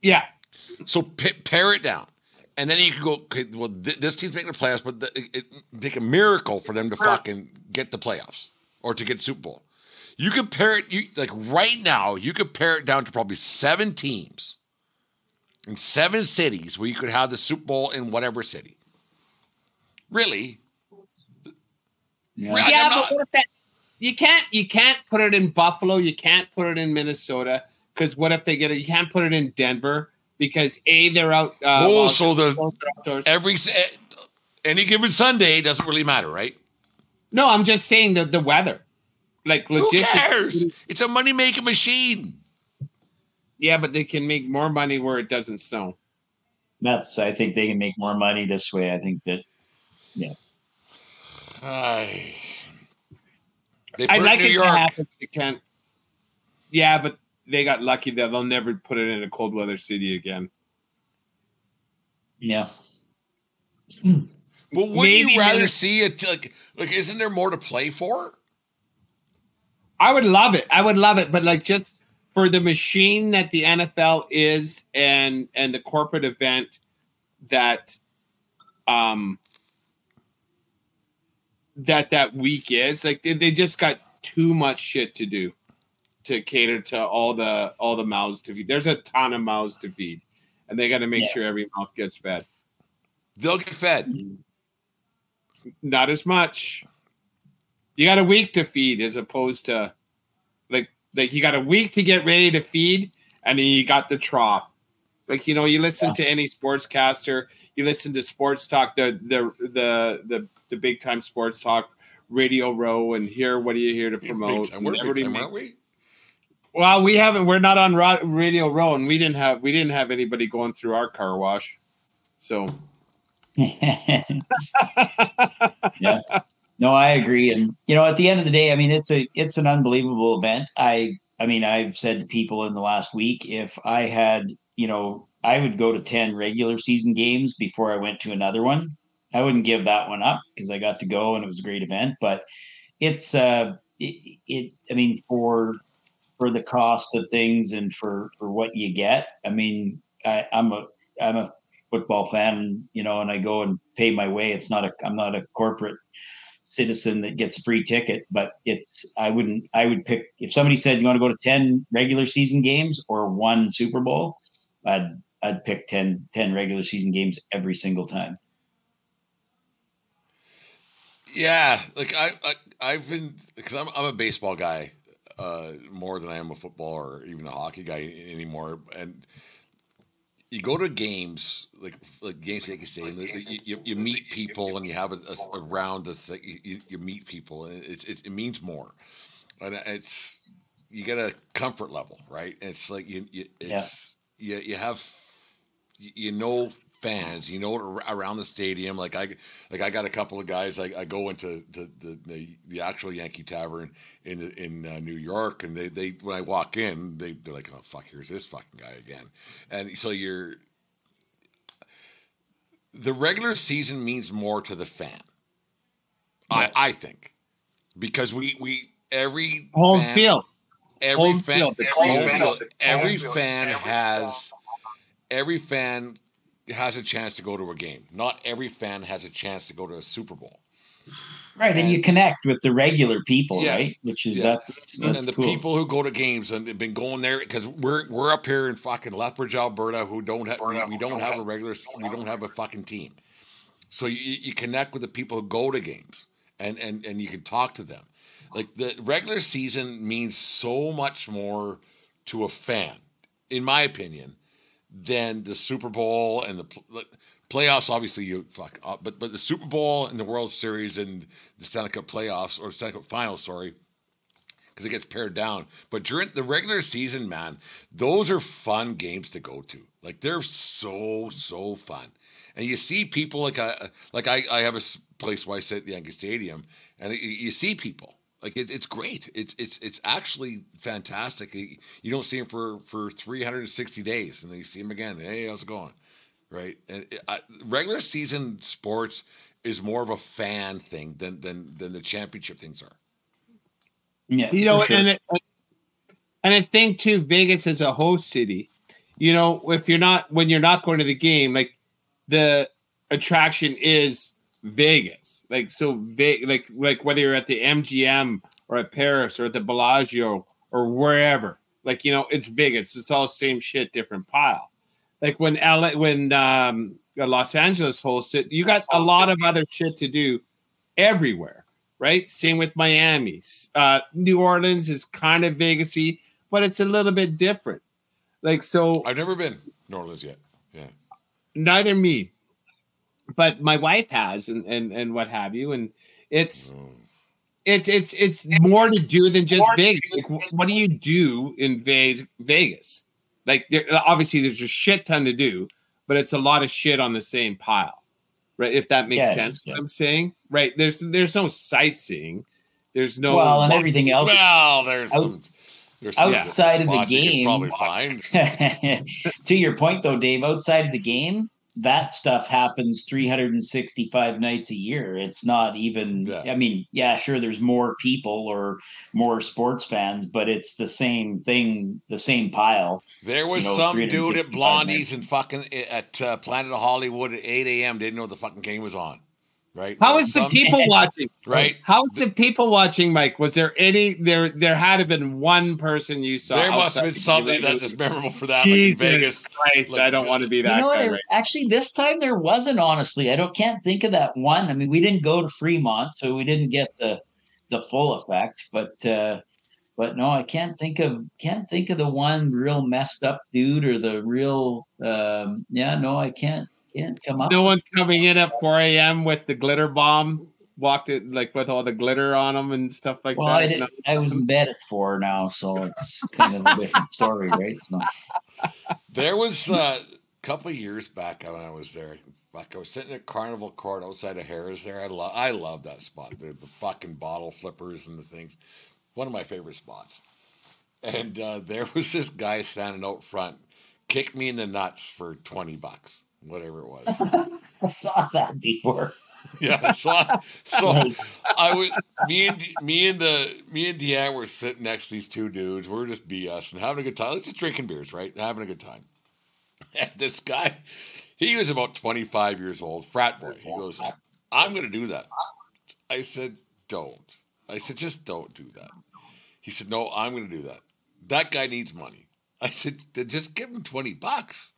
Yeah. So p- pare it down. And then you can go, okay, well, th- this team's making the playoffs, but th- it, it take a miracle for them to fucking get the playoffs or to get the Super Bowl. You could pare it, you like right now, you could pare it down to probably seven teams in seven cities where you could have the Super Bowl in whatever city. Really? Yeah. Right. yeah, but not- what if that you can't you can't put it in Buffalo, you can't put it in Minnesota because what if they get it? You can't put it in Denver because a they're out. Uh, oh, so the outdoors. every eh, any given Sunday doesn't really matter, right? no, I'm just saying the the weather, like Who logistics. cares? It's a money making machine. Yeah, but they can make more money where it doesn't snow. That's, I think they can make more money this way. I think that, Ay. They I'd it like New it York. to happen. They can't. Yeah, but they got lucky that they'll never put it in a cold weather city again. yeah. Well, wouldn't Maybe you rather Minnesota- see it like like? Isn't there more to play for? I would love it. I would love it, but like just for the machine that the NFL is and and the corporate event that um that that week is like they, they just got too much shit to do to cater to all the all the mouths to feed. There's a ton of mouths to feed, and they got to make Yeah. sure every mouth gets fed. They'll get fed. Not as much. You got a week to feed as opposed to like like you got a week to get ready to feed and then you got the trough. Like you know, you listen to any sportscaster, you listen to sports talk, the the the the the big time sports talk, Radio Row, and here what are you here to promote? time. we're big time, aren't we? Well, we haven't. We're not on Radio Row, and we didn't have we didn't have anybody going through our car wash. So [LAUGHS] yeah. No, I agree. And you know, at the end of the day, I mean, it's a it's an unbelievable event. I I mean, I've said to people in the last week, if I had, you know, I would go to 10 regular season games before I went to another one. I wouldn't give that one up because I got to go and it was a great event. But it's uh it, it I mean, for for the cost of things and for for what you get, I mean, I, I'm a I'm a football fan, you know, and I go and pay my way. It's not a I'm not a corporate citizen that gets a free ticket, but it's I wouldn't I would pick if somebody said you want to go to 10 regular season games or one Super Bowl, I'd I'd pick 10, 10 regular season games every single time. Yeah, like I, I I've been because I'm I'm a baseball guy uh, more than I am a football or even a hockey guy anymore, and you go to games like like games like you say, and you, you, you meet people and you have a, a, a round of th- you, you meet people and it's it, it means more, and it's you get a comfort level, right? It's like you, you it's you you have you know fans, you know around the stadium. Like I like I got a couple of guys. I, I go into to the, the the actual Yankee Tavern in the, in uh, New York, and they they when I walk in, they they're like, oh fuck, here's this fucking guy again. And so you're the regular season means more to the fan. I I think because we we every home fan- field. every Home fan field, the home home field, field. every fan has every fan has a chance to go to a game. Not every fan has a chance to go to a Super Bowl. Right, and, And- you connect with the regular people, Yeah. right? Which is Yeah. that's that's and the cool. people who go to games and have been going there because we're we're up here in fucking Lethbridge, Alberta, who don't have we, we don't have a regular we don't have a fucking team. So you, you connect with the people who go to games and and and you can talk to them. Like the regular season means so much more to a fan, in my opinion, than the Super Bowl and the pl- playoffs. Obviously, you fuck up, but but the Super Bowl and the World Series and the Stanley Cup playoffs or Stanley Cup finals, sorry, because it gets pared down. But during the regular season, man, those are fun games to go to. Like they're so so fun, and you see people like I like I, I have a place where I sit at the Yankee Stadium, and you see people. Like it, it's great. It's it's it's actually fantastic. You you don't see him for for 360 days, and then you see him again. Hey, how's it going? Right. And it, I, regular season sports is more of a fan thing than than than the championship things are. yeah, you know, sure. and it, and I think too, Vegas is a host city. You know, if you're not when you're not going to the game, like the attraction is Vegas. Like so, Ve- like like whether you're at the MGM or at Paris or at the Bellagio or wherever, like you know, it's Vegas. It's all same shit, different pile. Like when LA, when um, Los Angeles hosts it, you got a lot of other shit to do everywhere right? Same with Miami. Uh, New Orleans is kind of Vegasy, but it's a little bit different. Like so, I've never been New Orleans yet. Yeah. neither me, but my wife has, and and and what have you, and it's Mm. it's it's it's more to do than just Vegas. Like, what do you do in Vegas? Vegas, like there, obviously there's a shit ton to do, but it's a lot of shit on the same pile, right? If that makes Yeah, sense, is, what yeah. I'm saying, right? There's there's no sightseeing, there's no well, and everything else Well, there's some, outs- there's some outside of the spots you can game- Probably find. [LAUGHS] to your point though, Dave, outside of the game, that stuff happens 365 nights a year. It's not even Yeah. I mean, yeah, sure there's more people or more sports fans, but it's the same thing, the same pile. There was You know, some dude at 365 Blondie's and fucking at uh, Planet of Hollywood at 8 a.m. didn't know the fucking game was on. Right? How was the people watching? Right? How's the people watching, Mike? Was there any there? There had to have been one person you saw. There must have been something the that is memorable for that, like in Jesus Vegas. Christ! like, I don't want to be that you know, guy. there, Right? actually this time there wasn't honestly. I don't can't think of that one. I mean, we didn't go to Fremont, so we didn't get the the full effect, but uh but no, I can't think of can't think of the one real messed up dude or the real um yeah, no, I can't can't come up. No one coming in at 4 a.m. with the glitter bomb, walked it like with all the glitter on them and stuff like well, that. I I was in bed at four now, so it's kind of a different story, right? So [LAUGHS] There was uh, a couple of years back when I was there. Fuck, I was sitting at Carnival Court outside of Harrah's. There, I love, I love that spot. The, the fucking bottle flippers and the things. One of my favorite spots. And uh, there was this guy standing out front, kicked me in the nuts for twenty bucks, whatever it was. [LAUGHS] I saw that before. yeah, so [LAUGHS] I, so I was me and me and the me and Deanne were sitting next to these two dudes. We are just BS and having a good time. Just drinking beers, right? Having a good time. [LAUGHS] And this guy, he was about 25 years old, frat boy. He goes, I'm gonna do that. I said, Don't. I said, just don't do that. He said, No, I'm gonna do that. That guy needs money. I said, then just give him 20 bucks.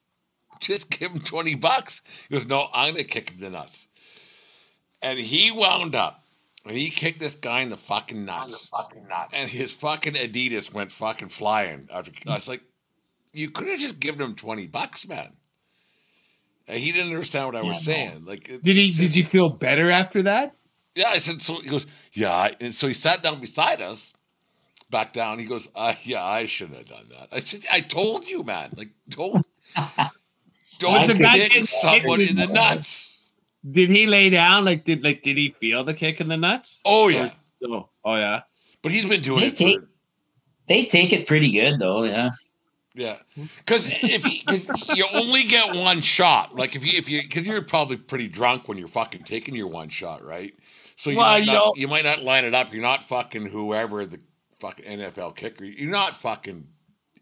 Just give him 20 bucks. He goes, No, I'm gonna kick him in the nuts. And he wound up and he kicked this guy in the fucking nuts. fucking nuts. And his fucking Adidas went fucking flying. After I was like, you could have just given him 20 bucks, man. And he didn't understand what I was Yeah, no. saying. Like, Did he? it's Did just- you feel better after that? yeah, I said, so he goes, yeah. And so he sat down beside us, back down. He goes, uh, yeah, I shouldn't have done that. I said, I told you, man. Like, don't, [LAUGHS] don't Was the guy kick getting someone kicked? in the nuts. Did he lay down? Like did like did he feel the kick in the nuts? Oh, yeah. still- oh yeah. But he's been doing They it take- for, They take it pretty good though, yeah. yeah. Because if you, 'cause you only get one shot, like if you, if you, because you're probably pretty drunk when you're fucking taking your one shot, right? So you, Well, might you not, you might not line it up. You're not fucking whoever the fucking NFL kicker. You're not fucking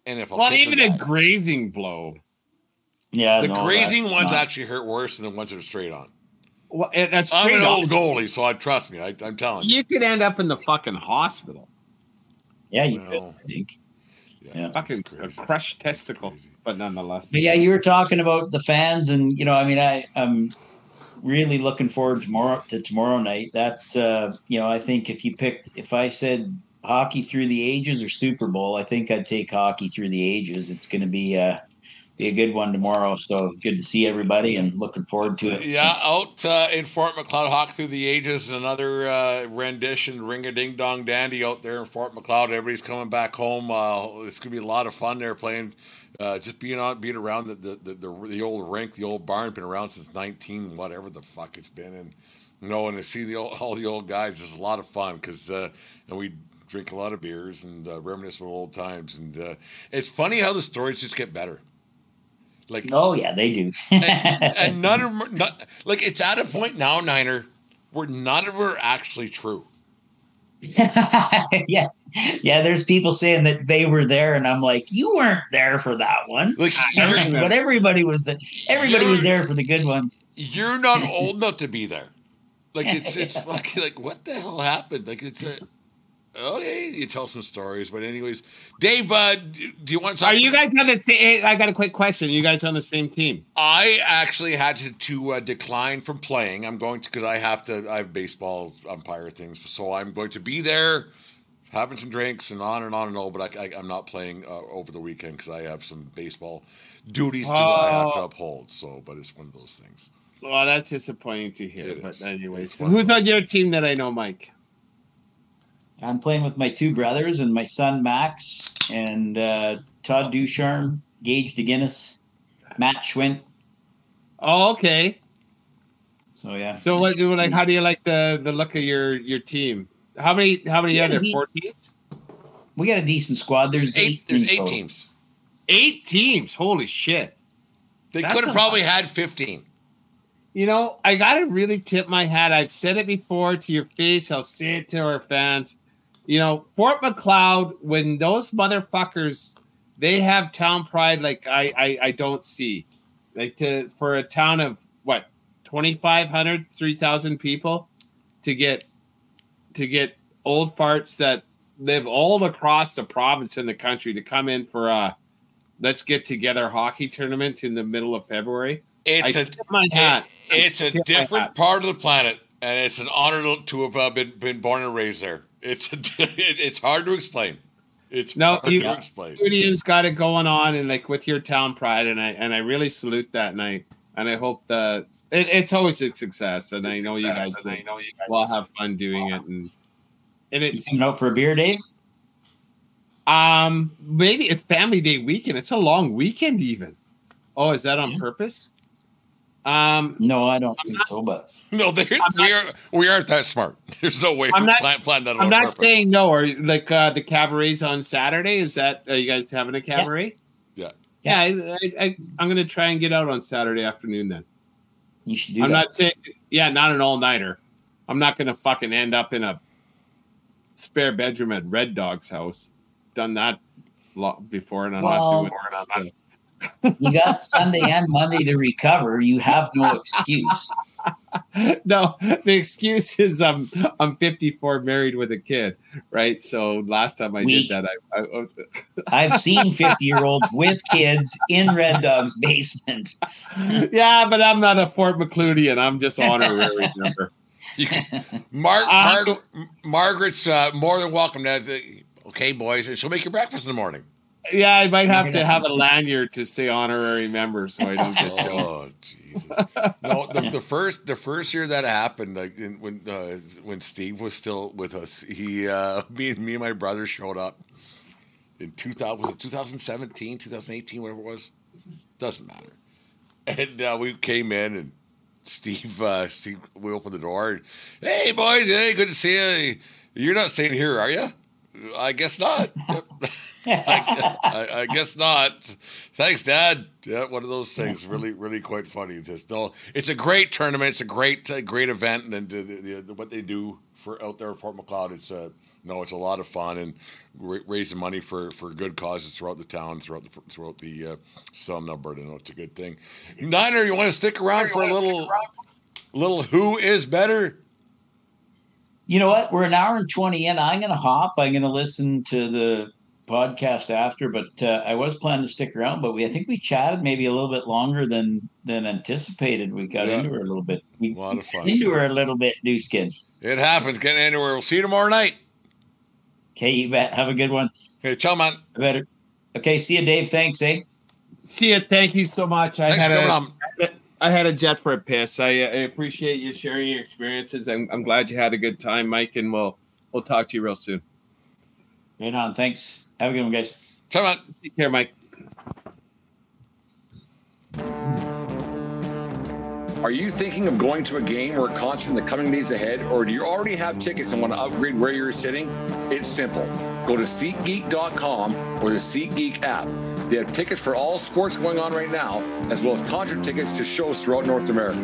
NFL Well, kicker. even a grazing blow. Yeah, The no, grazing ones not- actually hurt worse than the ones that are straight on. Well, it- that's I'm an up. old goalie, so I trust me. I, I'm telling you. You could end up in the fucking hospital. Yeah, you Well, could. I think. Yeah, it's Fucking a crazy. crushed testicle, but nonetheless. But yeah, you were talking about the fans, and you know, I mean, I I'm really looking forward tomorrow to tomorrow night. That's uh, you know, I think if you picked, if I said hockey through the ages or Super Bowl, I think I'd take hockey through the ages. It's going to be uh, be a good one tomorrow. So good to see everybody, and looking forward to it. Yeah, out uh, in Fort Macleod, Hawk through the ages, another uh, rendition, ring a ding dong dandy out there in Fort Macleod. Everybody's coming back home. Uh, it's gonna be a lot of fun there playing. Uh, just being on, being around the the, the the the old rink, the old barn, been around since nineteen, whatever the fuck it's been, and you and to see the old, all the old guys is a lot of fun because uh, and we drink a lot of beers and uh, reminisce with old times, and it's funny how the stories just get better. Like Oh yeah, they do. and, and [LAUGHS] none of them, are- not, like it's at a point now, Niner, where none of them are actually true. [LAUGHS] yeah, yeah. There's people saying that they were there, and I'm like, you weren't there for that one. Like but everybody was the everybody was there for the good ones. you're not [LAUGHS] old enough to be there. Like it's it's fucking like what the hell happened? Like it's a okay. You tell some stories, but anyways, Dave, uh, do, do you want to? Talk Are you guys on the same? I got a quick question. You guys on the same team? I actually had to, to uh, decline from playing. I'm going to because I have to. I have baseball umpire things, so I'm going to be there, having some drinks and on and on and on. But I, I, am not playing uh, over the weekend because I have some baseball duties to I have to Oh. uphold. So, but it's one of those things. Well, that's disappointing to hear. It but is. anyways, It's one of who's on your team that I know, Mike? I'm playing with my two brothers and my son Max and uh, Todd Ducharme, Gage DeGuinness, Matt Schwint. Oh, okay. So yeah. So what? do Like, how do you like the the look of your your team? How many? How many other are Four teams? we got a decent squad. There's, There's eight. There's eight total. teams. Eight teams. Holy shit! They That's could have a probably had 15. You know, I gotta really tip my hat. I've said it before to your face. I'll say it to our fans. You know, Fort Macleod, when those motherfuckers, they have town pride like I I, I don't see. Like to for a town of what 2,500, 3,000 people to get to get old farts that live all across the province and the country to come in for a let's get together hockey tournament in the middle of February. It's I a hat. it's a different part of the planet, and it's an honor to, to have uh, been been born and raised there. It's a, [LAUGHS] it's hard to explain. It's No, hard you- to explain. Judy's got it going on and like with your town pride and I and I really salute that and I and I hope that it, it's always a success and I know you guys will, will have fun doing it and and it's coming out for a beer, Dave? um maybe it's family day weekend it's a long weekend even oh is that on purpose um No, I don't think so. But No, they, I'm we are we aren't that smart. [LAUGHS] There's no way I'm not- plan, plan that I'm not purpose. saying no or like uh the cabarets on Saturday is that are you guys having a cabaret Yeah. yeah, I, I, I, I'm gonna try and get out on Saturday afternoon then you should do I'm that. not saying, yeah, not an all nighter. I'm not going to fucking end up in a spare bedroom at Red Dog's house. Done that lot before, and I'm Well- not doing it. [LAUGHS] you got Sunday and Monday to recover. You have no excuse. [LAUGHS] No, the excuse is I'm I'm 54, married with a kid, right? So last time I Weak. did that, I, I was [LAUGHS] I've seen 50 year olds with kids in Red Dog's basement. yeah, but I'm not a Fort McCludian. I'm just honorary member. You can- Mar- Uh, Mar- Margaret's uh, more than welcome. To, to- okay, boys, and she'll make your breakfast in the morning. Yeah, I might have to have a lanyard to say honorary member, so I don't get [LAUGHS] killed. Oh Jesus! No, the, the first the first year that happened, like in, when uh, when Steve was still with us, he uh, [LAUGHS] me and me and my brother showed up in two thousand was it 2017, 2018, whatever it was, doesn't matter. And uh, we came in and Steve, uh, Steve, we opened the door. And, hey boys, hey, good to see you. You're not staying here, are you? I guess not. [LAUGHS] I, I, I guess not. Thanks, Dad. Yeah, one of those things. Really, really quite funny. It's just no. It's a great tournament. It's a great, uh, great event, and the, the, the, what they do for out there at Fort Macleod, it's uh, no, it's a lot of fun and ra- raising money for, for good causes throughout the town, throughout the throughout the uh, Southern Alberta. No, it's a good thing. Niner, you want to stick around for a little little who is better? You know what? We're an hour and 20 in. I'm going to hop. I'm going to listen to the podcast after, but uh, I was planning to stick around, but we, I think we chatted maybe a little bit longer than, than anticipated. We got Yeah. into her a little bit. We A lot of fun. into her a little bit, new skin. It happens. Get anywhere. We'll see you tomorrow night. Okay, you bet. Have a good one. Okay, ciao, man. I better. Okay, see you, Dave. Thanks, eh? See you. Thank you so much. I Thanks had for coming a, on. I had a jet for a piss. I, uh, I appreciate you sharing your experiences. I'm, I'm glad you had a good time, Mike, and we'll we'll talk to you real soon. Right on. Thanks. Have a good one, guys. Ciao, man. Take care, Mike. Are you thinking of going to a game or a concert in the coming days ahead, or do you already have tickets and want to upgrade where you're sitting? It's simple. Go to SeatGeek.com or the SeatGeek app. They have tickets for all sports going on right now, as well as concert tickets to shows throughout North America.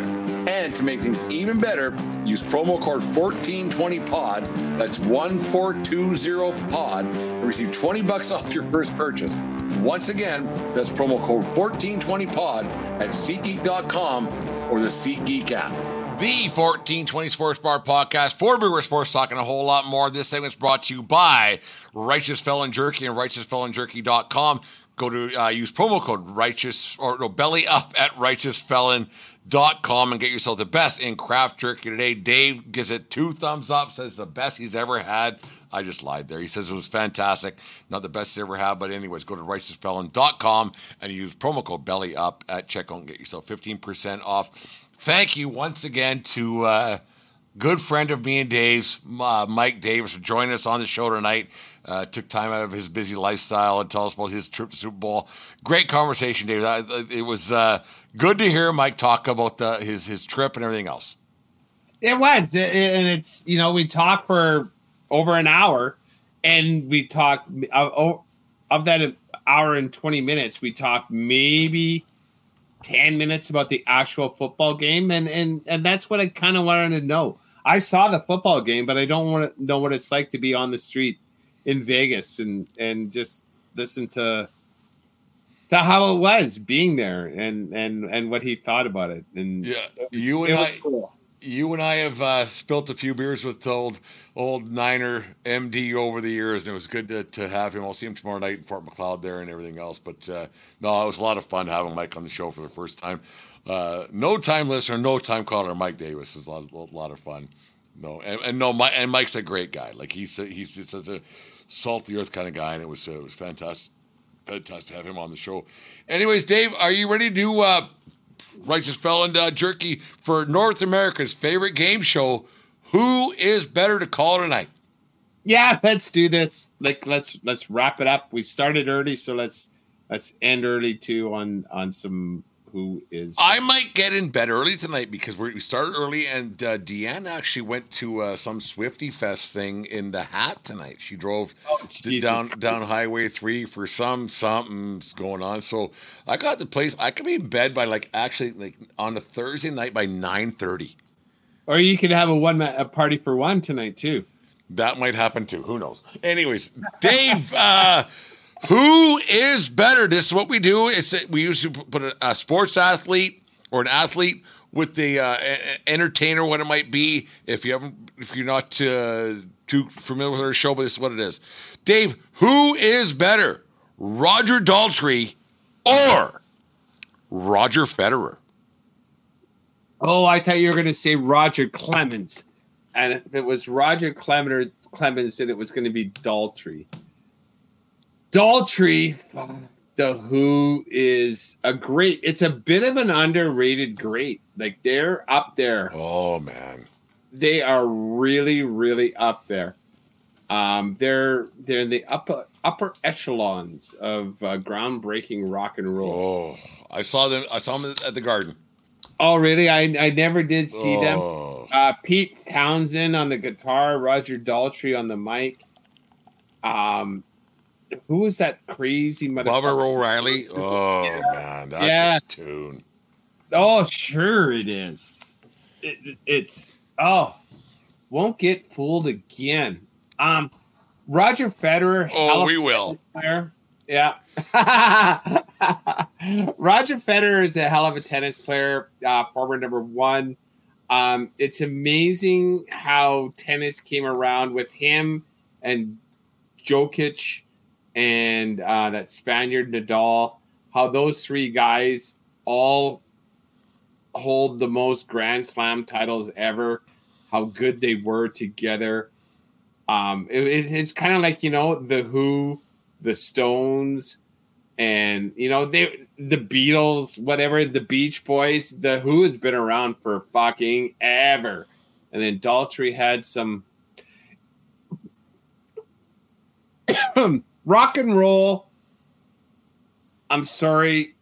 And to make things even better, use promo code 1420POD, that's 1420POD, and receive 20 bucks off your first purchase. Once again, that's promo code 1420POD at SeatGeek.com or the SeatGeek app. The 1420 Sports Bar Podcast for Brewer Sports Talk and a whole lot more. This segment's brought to you by Righteous Felon Jerky and RighteousFelonJerky.com. Go to uh, use promo code Righteous or no, Belly Up at RighteousFelon.com and get yourself the best in craft jerky today. Dave gives it two thumbs up, says the best he's ever had. I just lied there. He says it was fantastic. Not the best he ever had, but anyways, go to righteousfelon.com and use promo code belly up at checkout and get yourself 15% off. Thank you once again to uh, good friend of me and Dave's, uh, Mike Davis, for joining us on the show tonight. Uh, took time out of his busy lifestyle and tell us about his trip to Super Bowl. Great conversation, Dave. I, it was uh, good to hear Mike talk about the, his his trip and everything else. It was, and it's you know we talked for over an hour, and we talked of, of that hour and twenty minutes. We talked maybe ten minutes about the actual football game, and and and that's what I kind of wanted to know. I saw the football game, but I don't want to know what it's like to be on the street in Vegas and and just listen to to how it was being there and and and what he thought about it. And Yeah, it was- you and I- cool. you and I have uh, spilt a few beers with old old Niner MD over the years, and it was good to, to have him. I'll see him tomorrow night in Fort Macleod there and everything else. But uh, no, it was a lot of fun having Mike on the show for the first time. Uh, no time listener, no time caller, Mike Davis is a lot, a lot of fun. No, and, and no, Mike and Mike's a great guy. Like he's he's just such a salt the earth kind of guy, and it was uh, it was fantastic, fantastic to have him on the show. Anyways, Dave, are you ready to do uh, Righteous Felon uh, Jerky for North America's favorite game show? Who is better to call tonight? Yeah, let's do this. Like let's let's wrap it up. We started early, so let's let's end early too on on some who is I might get in bed early tonight because we're, we started early, and uh, Deanne actually went to uh, some Swifty Fest thing in the Hat tonight. She drove Oh, d- Jesus down down Highway Three for some something's going on. So I got the place. I could be in bed by like actually like on a Thursday night by nine thirty. Or you could have a one ma- a party for one tonight too. That might happen too. Who knows? Anyways, Dave, [LAUGHS] uh, who is better? This is what we do. It's we usually put a, a sports athlete or an athlete with the uh, entertainer, what it might be. If you haven't, if you're not uh, too familiar with our show, but this is what it is. Dave, who is better, Roger Daltrey or Roger Federer? Oh, I thought you were going to say Roger Clemens, and if it was Roger Clemens, Clemens, then it was going to be Daltrey. Daltrey, the Who is a great. It's a bit of an underrated great. Like they're up there. Oh man, They are really, really up there. Um, they're they're in the upper upper echelons of uh, groundbreaking rock and roll. oh, I saw them. I saw them at the Garden. Oh, really? I I never did see them. Oh. Uh, Pete Townshend on the guitar, Roger Daltrey on the mic. Um, who was that crazy mother? motherfucker? O'Riley. [LAUGHS] Oh man, that's Yeah. a tune. Oh, sure it is. It, it's oh, won't get fooled again. Um, Roger Federer. Oh, we will. player. Yeah. [LAUGHS] Roger Federer is a hell of a tennis player, uh, former number one. Um, it's amazing how tennis came around with him and Djokovic and uh, that Spaniard Nadal, how those three guys all hold the most Grand Slam titles ever, how good they were together. Um, it, it- it's kind of like, you know, the Who, the Stones, and you know they the Beatles, whatever the Beach Boys, the Who has been around for fucking ever, and then Daltrey had some [COUGHS] [COUGHS] rock and roll. I'm sorry,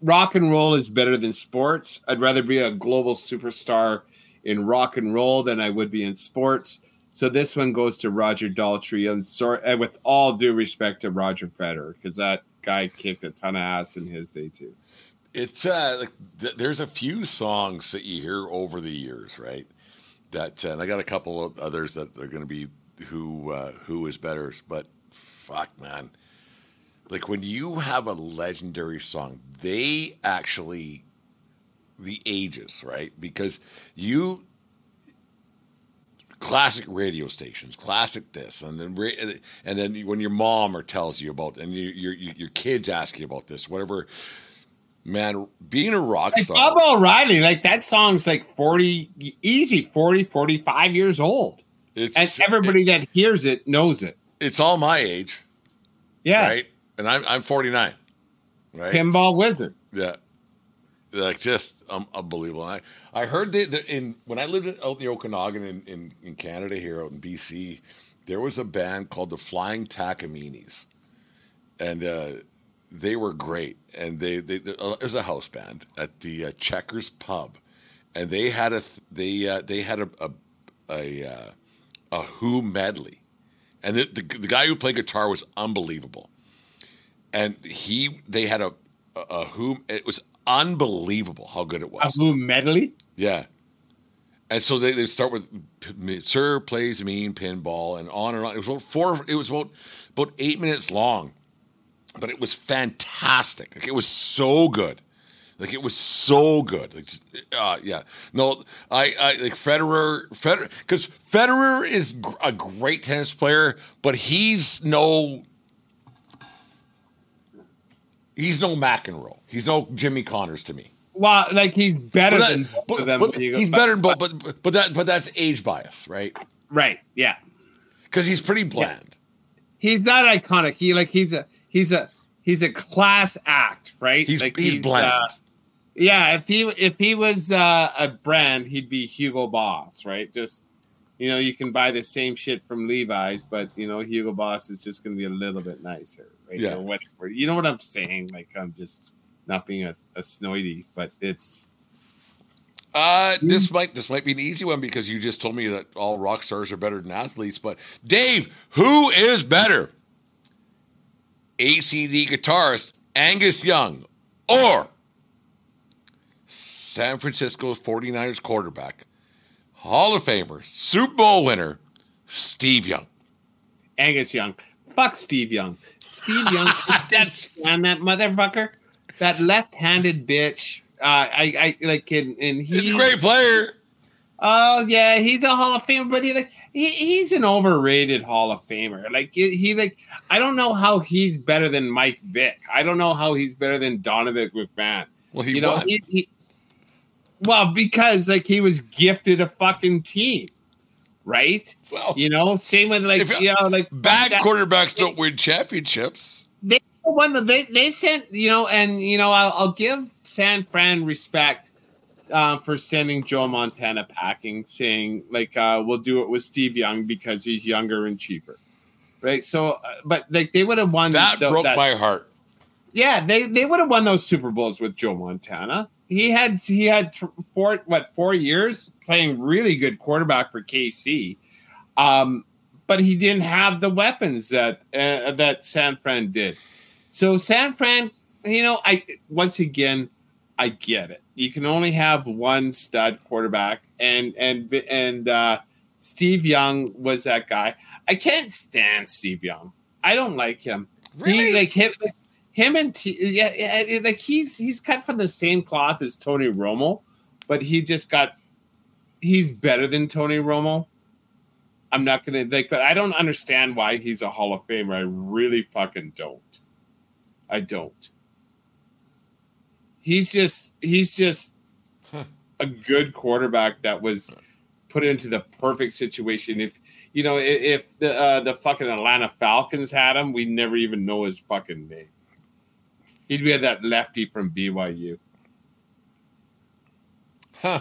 rock and roll is better than sports. I'd rather be a global superstar in rock and roll than I would be in sports. So this one goes to Roger Daltrey. I'm sorry, with all due respect to Roger Federer, because that guy kicked a ton of ass in his day too. It's uh, like th- there's a few songs that you hear over the years, right? That uh, and I got a couple of others that are going to be who uh, who is better, but fuck, man, like when you have a legendary song, they actually the ages, right? Because you classic radio stations, classic this, and then and then when your mom or tells you about, and you, your your your kids ask you about this, whatever. Man, being a rock Like star, Baba O'Riley, like that song's like 40, easy 40, 45 years old. it's And everybody that hears it knows it. It's all my age, Yeah. right? And I'm I'm 49, right? Pinball Wizard. Yeah, like just um, unbelievable. And I I heard that, that in when I lived out in the Okanagan in, in in Canada here out in BC, there was a band called the Flying Takaminis, and uh, they were great. And they they, they uh, it was a house band at the uh, Checkers Pub, and they had a th- they uh, they had a a a, uh, a Who medley, and the, the the guy who played guitar was unbelievable, and he they had a a, a Who it was unbelievable how good it A was. Who medley. Yeah. And so they, they start with Sir plays mean pinball and on and on. It was about four. It was about about eight minutes long, but it was fantastic. Like it was so good. Like it was so good. Like, uh, yeah. No, I, I like Federer. Federer because Federer is gr- a great tennis player, but he's no. He's no McEnroe. He's no Jimmy Connors to me. Well, like he's better But than both but- them. but when you go- he's better than both, but but but that but that's age bias, right? Right. Yeah. Because he's pretty bland. He's not iconic. He like he's a he's a he's a class act, right? He's like he's, bland. uh, yeah, if he if he was uh, a brand, he'd be Hugo Boss, right? Just you know, you can buy the same shit from Levi's, but you know, Hugo Boss is just going to be a little bit nicer, right? Yeah. Or whatever. You know what I'm saying? Like I'm just not being a, a snoity, but it's uh, this might this might be an easy one because you just told me that all rock stars are better than athletes. But Dave, who is better? AC/DC guitarist Angus Young or San Francisco 49ers quarterback, Hall of Famer, Super Bowl winner, Steve Young. Angus Young. Fuck Steve Young. Steve Young. [LAUGHS] That's and that motherfucker, that left-handed bitch. Uh, I, I like, and, and he's a great player. Oh yeah, he's a Hall of Famer, but he like he, he's an overrated Hall of Famer. Like he, he like I don't know how he's better than Mike Vick. I don't know how he's better than Donovan McMahon. Well, he you know, won. he, he, well because like he was gifted a fucking team, right? well, You know, same with like you know like bad that- quarterbacks don't win championships. they won they they sent you know and you know I'll, I'll give San Fran respect uh, for sending Joe Montana packing, saying like uh, we'll do it with Steve Young because he's younger and cheaper, right? So, uh, but like they would have won That the- broke that- my heart. yeah, they they would have won those Super Bowls with Joe Montana. He had he had th- four what four years playing really good quarterback for KC, um, but he didn't have the weapons that uh, that San Fran did. So San Fran, you know, I once again, I get it. You can only have one stud quarterback, and and and uh, Steve Young was that guy. I can't stand Steve Young. I don't like him. Really? He, like him, like, him and T, yeah, yeah, like he's he's cut from the same cloth as Tony Romo, but he just got he's better than Tony Romo. I'm not gonna like, but I don't understand why he's a Hall of Famer. I really fucking don't. I don't. He's just he's just Huh. a good quarterback that was put into the perfect situation. If you know, if, if the uh, the fucking Atlanta Falcons had him, we never even know his fucking name. He'd be that lefty from BYU. Huh.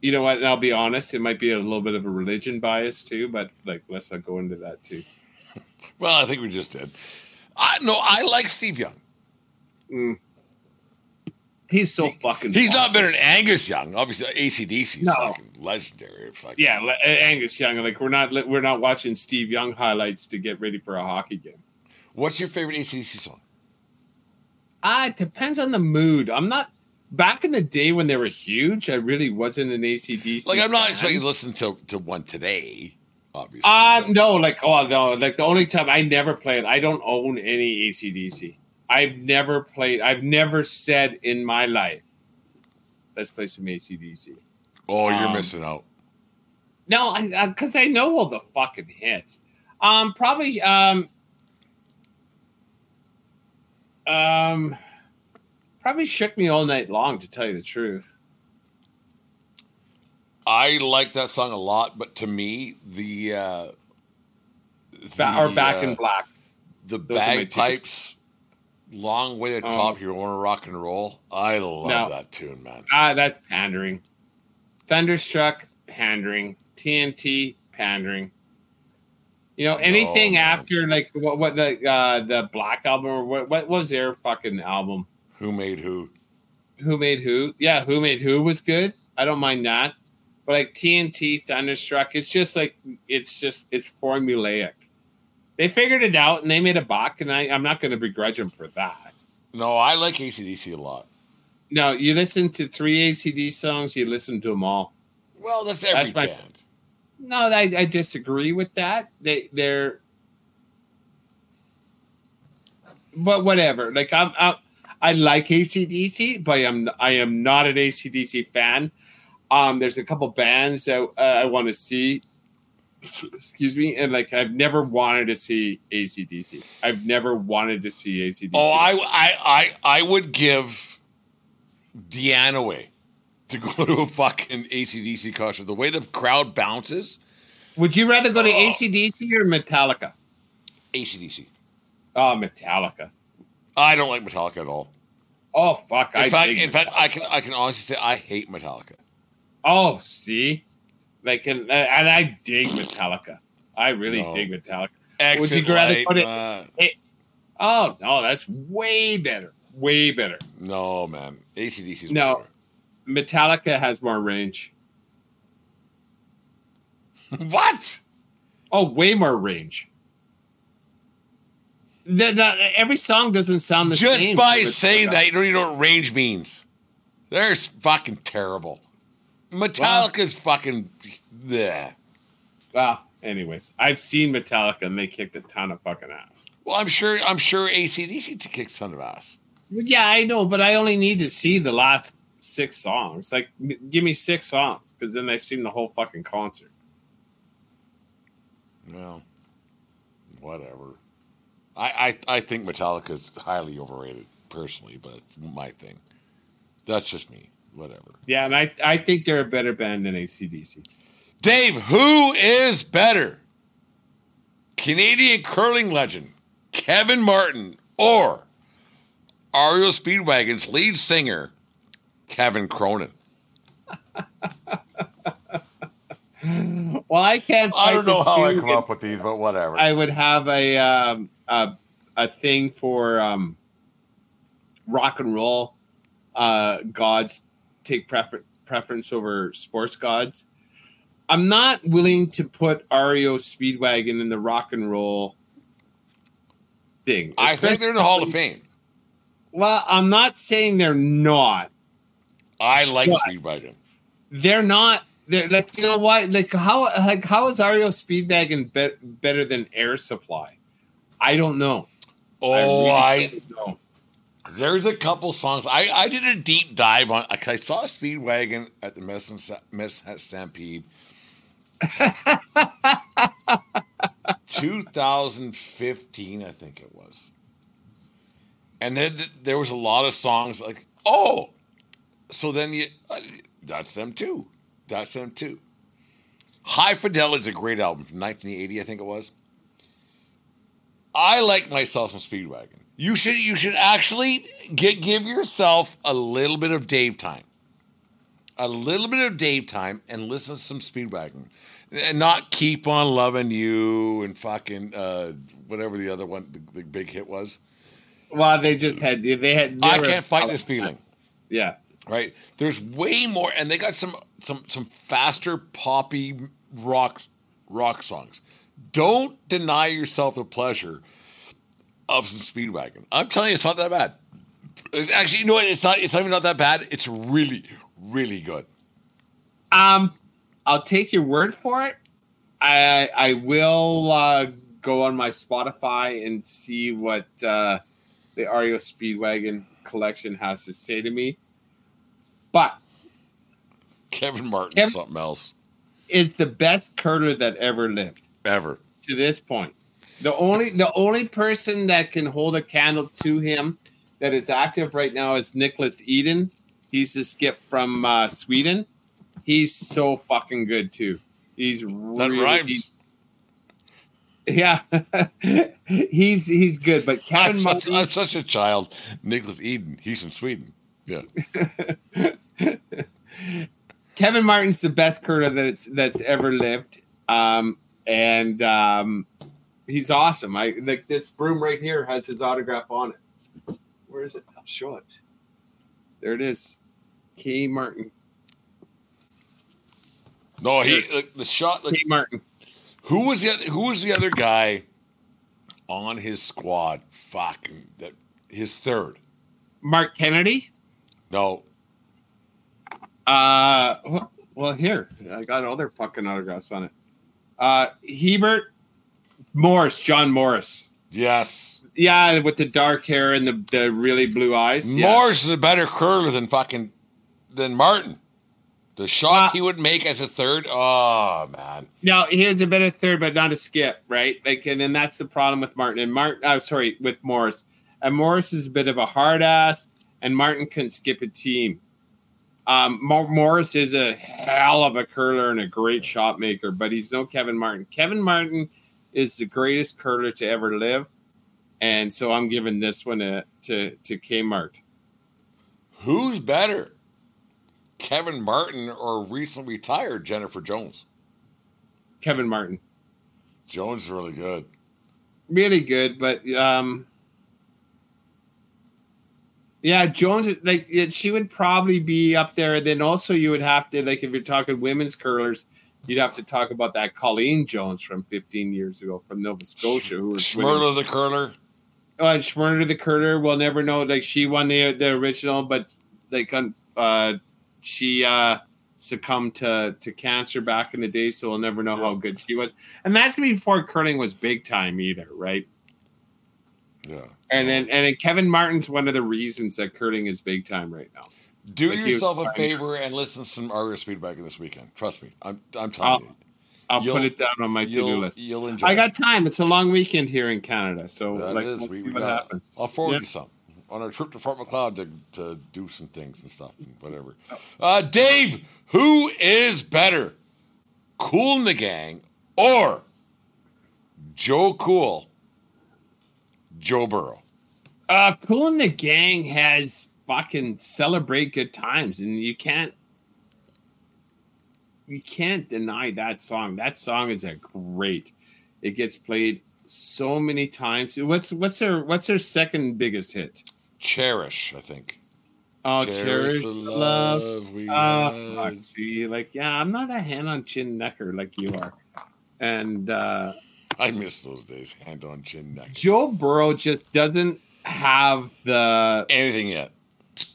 You know what? And I'll be honest, it might be a little bit of a religion bias too, but like let's not go into that too. [LAUGHS] Well, I think we just did. I no, I like Steve Young. Mm. He's so fucking. He's not better than. Angus Young. Obviously, AC/DC is No. fucking legendary. Like, Yeah, le- Angus Young. Like we're not we're not watching Steve Young highlights to get ready for a hockey game. What's your favorite AC/DC song? Ah, it depends on the mood. I'm not back in the day when they were huge. I really wasn't an AC/DC. Like, I'm not fan. expecting to listen to, to one today, obviously. Uh but- no, like oh no, like the only time I never played, I don't own any AC/DC. I've never played. I've never said in my life, let's play some AC/DC. oh, you're um, missing out. No, I because I, know all the fucking hits. Um, probably um, um, probably shook me all night long. To tell you the truth, I like that song a lot, but to me, the uh, ba- or Back uh, in Black. the Those bagpipes, long way to Oh. top. You want to rock and roll? I love No. that tune, man. Ah, that's pandering. Thunderstruck, pandering. TNT, pandering. You know anything man. after like what, what the uh, the Black album or what what was their fucking album? Who made who? Who made who? Yeah, who made who was good. I don't mind that. But like TNT, Thunderstruck, it's just like it's just it's formulaic. They figured it out and they made a buck, and I, I'm not going to begrudge them for that. No, I like AC/DC a lot. No, you listen to three ACD songs, you listen to them all. Well, that's every That's my- band. No, I, I disagree with that. They they're, but whatever. Like I'm, i I like AC/DC, but I'm I am not an AC/DC fan. Um, there's a couple bands that uh, I want to see. Excuse me, and like I've never wanted to see AC/DC. I've never wanted to see AC/DC. Oh, I, I, I, I would give Deanna away to go [LAUGHS] to a fucking AC/DC concert. The way the crowd bounces, would you rather go to Oh. AC/DC or Metallica? AC/DC. Oh, Metallica. I don't like Metallica at all. Oh fuck! In I fact, in fact, I can I can honestly say I hate Metallica. Oh, see, like, and, and I dig Metallica. I really No. dig Metallica. Exit you rather light, put it- uh, Oh no, that's way better. Way better. no, man. AC/DC is No. Metallica has more range. [LAUGHS] what? Oh, way more range. Every song doesn't sound the Just same. Just by saying that, you don't even know what range means. They're fucking terrible. Metallica's fucking. Bleh. Well, anyways, I've seen Metallica and they kicked a ton of fucking ass. Well, I'm sure. I'm sure AC/DC kicks a ton of ass. Yeah, I know, but I only need to see the last six songs. Like, m- give me six songs because then they've seen the whole fucking concert. Well, whatever. I, I I think Metallica's highly overrated personally, but my thing. That's just me. Whatever. Yeah, and I I think they're a better band than AC/DC. Dave, who is better? Canadian curling legend Kevin Martin or REO Speedwagon's lead singer Kevin Cronin? Well, I can't. I don't know how I come up with these, but whatever. I would have a um, a a thing for um, rock and roll uh, gods take prefer- preference over sports gods. I'm not willing to put REO Speedwagon in the rock and roll thing. I think they're in the Hall of Fame. Well, I'm not saying they're not. I like What? Speedwagon. They're not they're like you know what? Like how like how is REO Speedwagon be- better than Air Supply? I don't know. Oh, I, don't know. there's a couple songs. I, I did a deep dive on. like, I saw Speedwagon at the Sa- Mess Stampede. [LAUGHS] 2015, I think it was. And then th- there was a lot of songs like, oh, so then you, uh, that's them too. That's them too. High Fidelity is a great album from 1980, I think it was. I like myself some Speedwagon. You should you should actually get give yourself a little bit of Dave time. A little bit of Dave time and listen to some Speedwagon. And not keep on loving you and fucking uh, whatever the other one the, the big hit was. Well, they just had they had. they I were- can't fight this feeling. Yeah, right? There's way more, and they got some some some faster poppy rock rock songs. Don't deny yourself the pleasure of some Speedwagon. I'm telling you, it's not that bad. It's actually, you know what? It's not. It's not even not that bad. It's really, really good. Um, I'll take your word for it. I I will uh, go on my Spotify and see what uh, the REO Speedwagon collection has to say to me. But Kevin Martin, Kevin- something else is the best curler that ever lived ever. to this point. The only the only person that can hold a candle to him that is active right now is Nicholas Edin. He's the skip from uh, Sweden. He's so fucking good too. He's That really, rhymes. Yeah, [LAUGHS] he's he's good, but Kevin I'm such, Martin, I'm such a child. Nicholas Edin. He's from Sweden. Yeah. [LAUGHS] [LAUGHS] Kevin Martin's the best curler that's that's ever lived, um, and um, he's awesome. I like this broom right here has his autograph on it. Where is it? I'll show it. There it is. K. Martin. No, he like, the shot. Like, K. Martin. Who was the other, who was the other guy on his squad? Fucking that his third. Marc Kennedy. No, Uh, well, here I got all their fucking autographs on it. Uh, Hebert Morris, John Morris. yes. Yeah, with the dark hair and the, the really blue eyes. Yeah. Morris is a better curler than fucking than Martin. The shots Uh, he would make as a third, oh man. Now he is a better third, but not a skip, right? Like, and then that's the problem with Martin and Martin. Oh, sorry, with Morris. And Morris is a bit of a hard ass, and Martin couldn't skip a team. Um, Morris is a hell of a curler and a great shot maker, but he's no Kevin Martin. Kevin Martin is the greatest curler to ever live, and so I'm giving this one a, to to Kmart. Who's better? Kevin Martin or recently retired Jennifer Jones? Kevin Martin, Jones is really good. really good, but um, yeah, Jones like she would probably be up there. And then also you would have to like if you're talking women's curlers, you'd have to talk about that Colleen Jones from 15 years ago from Nova Scotia, who was Schmirler the curler. Oh, and Schmirler the curler, we'll never know. Like she won the the original, but like uh, she uh, succumbed to to cancer back in the day, so we'll never know how good she was. And that's before curling was big time either, right? Yeah. And then and then Kevin Martin's one of the reasons that curling is big time right now. Do Like yourself a favor and listen to some Aria feedback this weekend. Trust me. I'm I'm telling you. I'll You'll- put it down on my to do list. you'll enjoy I got time. It's a long weekend here in Canada, so That like is. we'll We- see we what got- happens. I'll forward you some on our trip to Fort Macleod to, to do some things and stuff and whatever. Uh, Dave, who is better, Kool and the Gang or Joe Cool, Joe Burrow? Uh, Kool and the Gang has fucking celebrate good times, and you can't you can't deny that song. That song is a great. It gets played so many times. What's what's their what's their second biggest hit? Cherish, I think. Oh, cherish, the love. love we Oh, see, like yeah, I'm not a hand on chin necker like you are, and uh [LAUGHS] I miss those days. Hand on chin neck. Joe Burrow just doesn't have the Anything yet?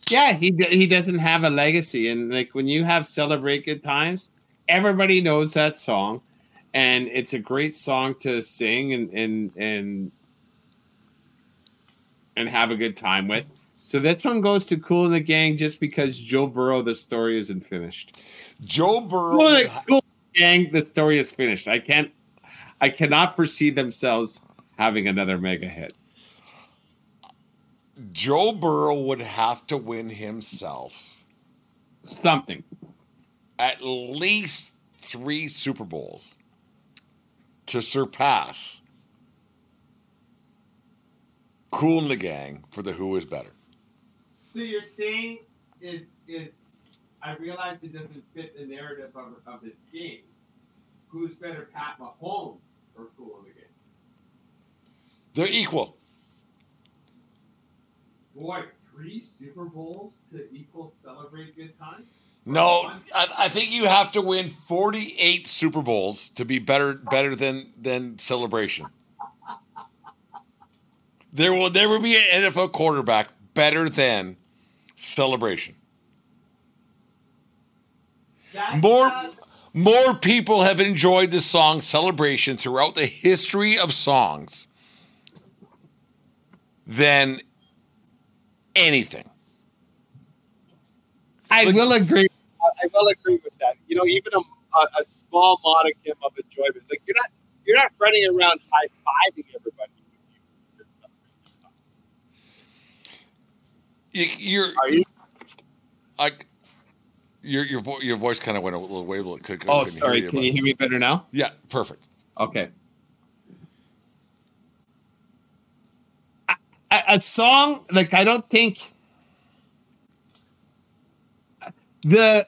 yeah he he doesn't have a legacy and like when you have celebrate good times everybody knows that song, and it's a great song to sing and and and and have a good time with. So this one goes to Kool and the Gang just because Joe Burrow, the story isn't finished. Joe Burrow. Cool, Cool Gang, the story is finished. I can't, I cannot foresee themselves having another mega hit. Joe Burrow would have to win himself Something. at least three Super Bowls to surpass Kool and the Gang for the Who is Better. So you're saying is is I realize it doesn't fit the narrative of, of this game. Who's better, Pat Mahomes or Kool and the Gang? They're equal. Boy, three Super Bowls to equal celebrate good times. No, I, I think you have to win 48 Super Bowls to be better better than than celebration. There will never be an NFL quarterback better than celebration. More more people have enjoyed the song Celebration throughout the history of songs than anything. I Like- will agree. I will agree with that. You know, even a, a, small modicum of enjoyment. Like you're not you're not running around high fiving everybody. You, you're Are you? like your your vo- your voice kind of went a little but could- Oh, sorry. hear you, Can but- you hear me better now? Yeah, perfect. Okay. A, a- a song like I don't think the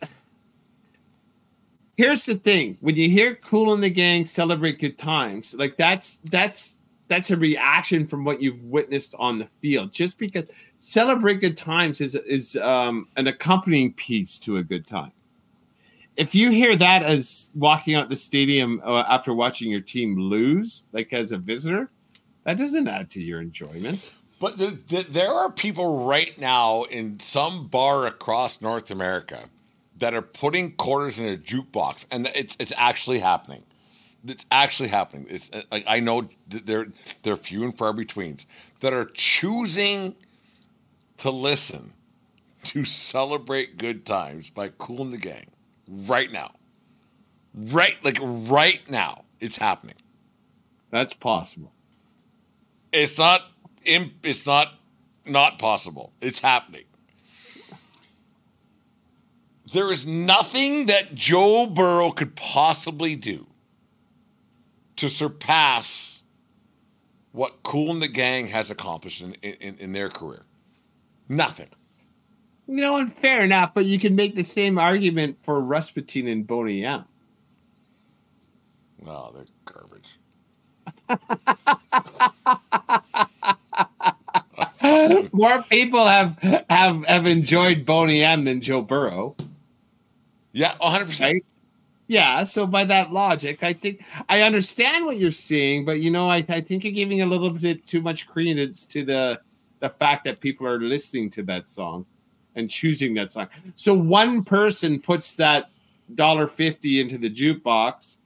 here's the thing when you hear Kool and the Gang celebrate good times like that's that's that's a reaction from what you've witnessed on the field just because celebrate good times is is um, an accompanying piece to a good time if you hear that as walking out the stadium uh, after watching your team lose like as a visitor that doesn't add to your enjoyment But the, the, there are people right now in some bar across North America that are putting quarters in a jukebox, and it's it's actually happening. It's actually happening. It's I know they're they're few and far betweens that are choosing to listen to celebrate good times by Kool and the Gang right now. Right, like right now, it's happening. that's possible It's not. Imp, it's not. Not possible. It's happening. There is nothing that Joe Burrow could possibly do to surpass what Kool and the Gang has accomplished in, in, in their career. Nothing. You know, and fair enough, but you can make the same argument for Rasputin and Boney M. Well, they're garbage. [LAUGHS] More people have have have enjoyed Boney M than Joe Burrow, Yeah, 100%. right? Yeah, so by that logic, I think I understand what you're seeing, but you know, I, I think you're giving a little bit too much credence to the the fact that people are listening to that song and choosing that song. So one person puts that dollar fifty into the jukebox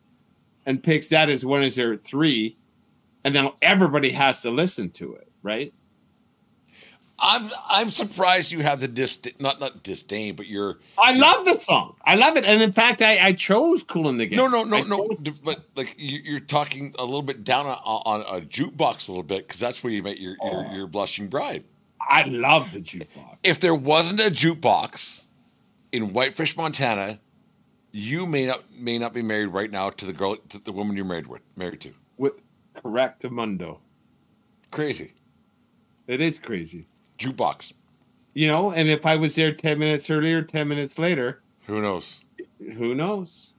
and picks that as one as their three, and then everybody has to listen to it, right? I'm I'm surprised you have the dis not not disdain, but you're I love the song. I love it, and in fact, I, I chose "Cool in the Game." No, no, no, I no. But like you, you're talking a little bit down on, on a jukebox a little bit because that's where you met your, your oh. your blushing bride. I love the jukebox. If there wasn't a jukebox in Whitefish, Montana, you may not may not be married right now to the girl to the woman you're married with married to. With correct mundo, Crazy it is crazy, jukebox. you know. And if I was there ten minutes earlier, ten minutes later, Who knows? who knows?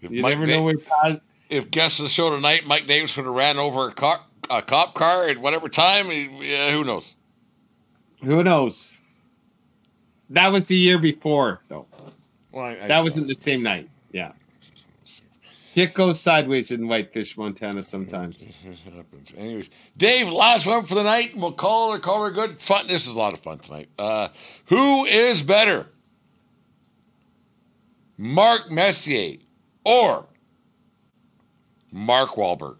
If You Mike never Da- know where. If guests of the show tonight, Mike Davis would have ran over a car, a cop car at whatever time. Yeah, who knows? Who knows? That was the year before, though. Well, I, I- That wasn't the same night. Yeah. It goes sideways in Whitefish, Montana sometimes. It happens. Anyways, Dave, last one for the night, and we'll call her, call her good. Fun. This is a lot of fun tonight. Uh, who is better? Mark Messier or Mark Wahlberg?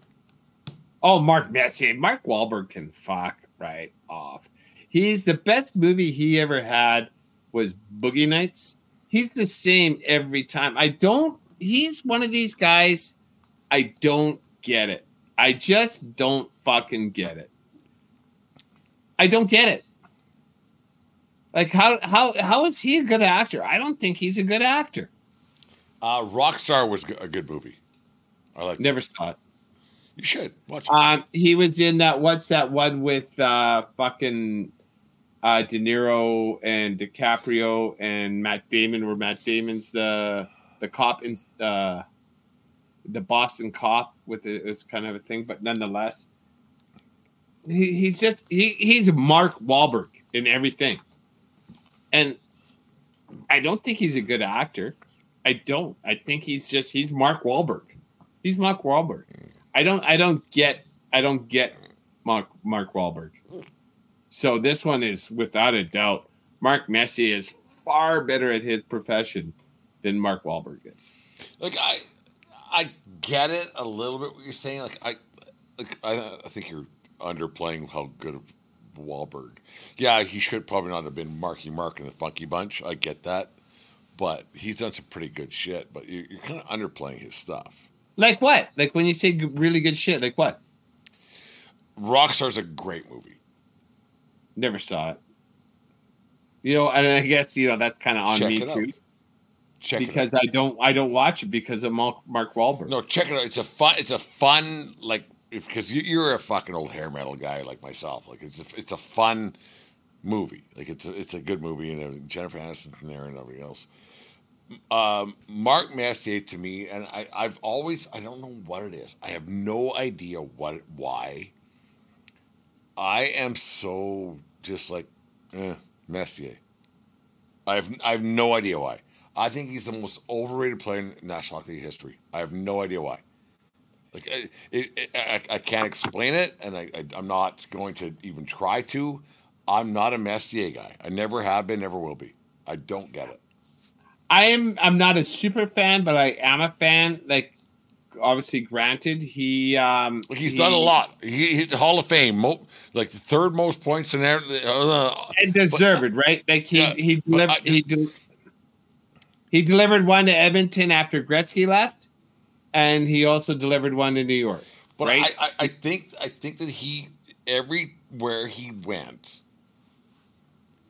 Oh, Mark Messier. Mark Wahlberg can fuck right off. He's the best movie he ever had was Boogie Nights. He's the same every time. I don't. He's one of these guys. I don't get it. I just don't fucking get it. I don't get it. Like how how how is he a good actor? I don't think he's a good actor. Uh, Rockstar was a good movie. I like. Never saw it. You should watch it. Um, he was in that. What's that one with uh, fucking uh, De Niro and DiCaprio and Matt Damon, where Matt Damon's the the cop in uh, the Boston cop with it. It's kind of a thing, but nonetheless, he, he's just he he's Mark Wahlberg in everything, and I don't think he's a good actor. I don't. I think he's just he's Mark Wahlberg. He's Mark Wahlberg. I don't I don't get I don't get Mark Mark Wahlberg. So this one is without a doubt Mark Messier is far better at his profession than Mark Wahlberg is. Like I, I get it a little bit what you're saying. Like I, like I, I think you're underplaying how good of Wahlberg. Yeah, he should probably not have been Marky Mark in the Funky Bunch. I get that, but he's done some pretty good shit. But you're, you're kind of underplaying his stuff. Like what? Like when you say really good shit, like what? Rockstar's a great movie. Never saw it. You know, and I guess you know that's kind of on Check me it out. Check because. I don't I don't watch it because of Mark, Wahlberg. No, check it out. It's a fun. It's a fun like because you, you're a fucking old hair metal guy like myself. Like it's a, it's a fun movie. Like it's a, it's a good movie and. Jennifer Aniston's in there and everything else. Um, Mark Messier to me, and I, I've always I don't know what it is. I have no idea what why. I am so just like eh, Messier. I have I have no idea why. I think he's the most overrated player in National Hockey League history. I have no idea why. Like it, it, I, I can't explain it, and I, I I'm not going to even try to. I'm not a Messier guy. I never have been, never will be. I don't get it. I am I'm not a super fan, but I am a fan. Like obviously, granted, he um He's he- done a lot. He, he's the Hall of Fame, mo- like the third most points in there. Uh, and deserved, it, right? Like he Yeah, he delivered he del- he delivered one to Edmonton after Gretzky left, and he also delivered one to New York. But Right. I, I, I think I think that he everywhere he went,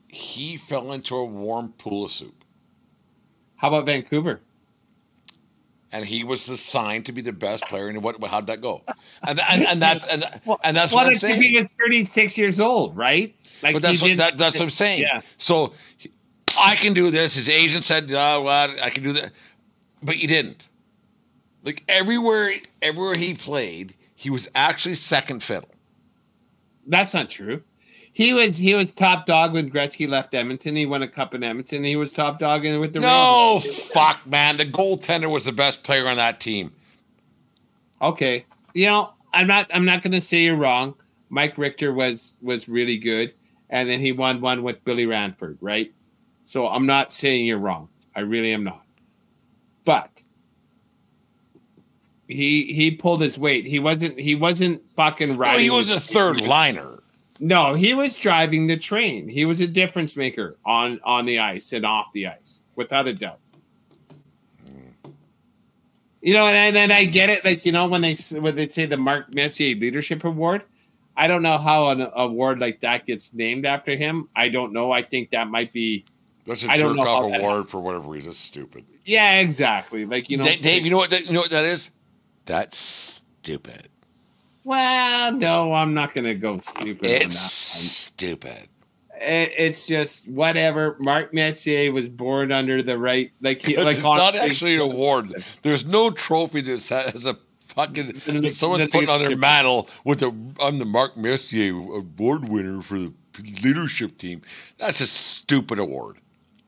he fell into a warm pool of soup. How about Vancouver? and he was assigned to be the best player. And what? How'd that go? And and, and that and, and that's Well, what I'm because he saying. was 36 years old, right? Like But that's what that, that's what I'm saying. Yeah. So he- I can do this. His agent said, well, I can do that, but you didn't. Like everywhere, everywhere he played, he was actually second fiddle. That's not true. He was he was top dog when Gretzky left Edmonton. He won a cup in Edmonton. He was top dog in with the No, Rangers. fuck, man. The goaltender was the best player on that team. Okay, you know I'm not I'm not going to say you're wrong. Mike Richter was was really good, and then he won one with Billy Ranford, right? So I'm not saying you're wrong. I really am not. But he he pulled his weight. He wasn't he wasn't fucking No, he was a third liner. No, he was driving the train. He was a difference maker on on the ice and off the ice, without a doubt. You know, and, and, and I get it. Like you know, when they when they say the Mark Messier Leadership Award, I don't know how an award like that gets named after him. I don't know. I think that might be. That's a I jerk off how that award for whatever reason. It's stupid. Yeah, exactly. Like you know, Da- Dave, you know what? That, you know what that is? That's stupid. well, no, I'm not going to go stupid. on It's that one. stupid. It- it's just whatever. Mark Messier was born under the right, like he, It's not actually an award. There's no trophy that has a fucking [LAUGHS] that someone's the putting on their leadership- mantle with the I'm the Mark Messier award winner for the leadership team. That's a stupid award.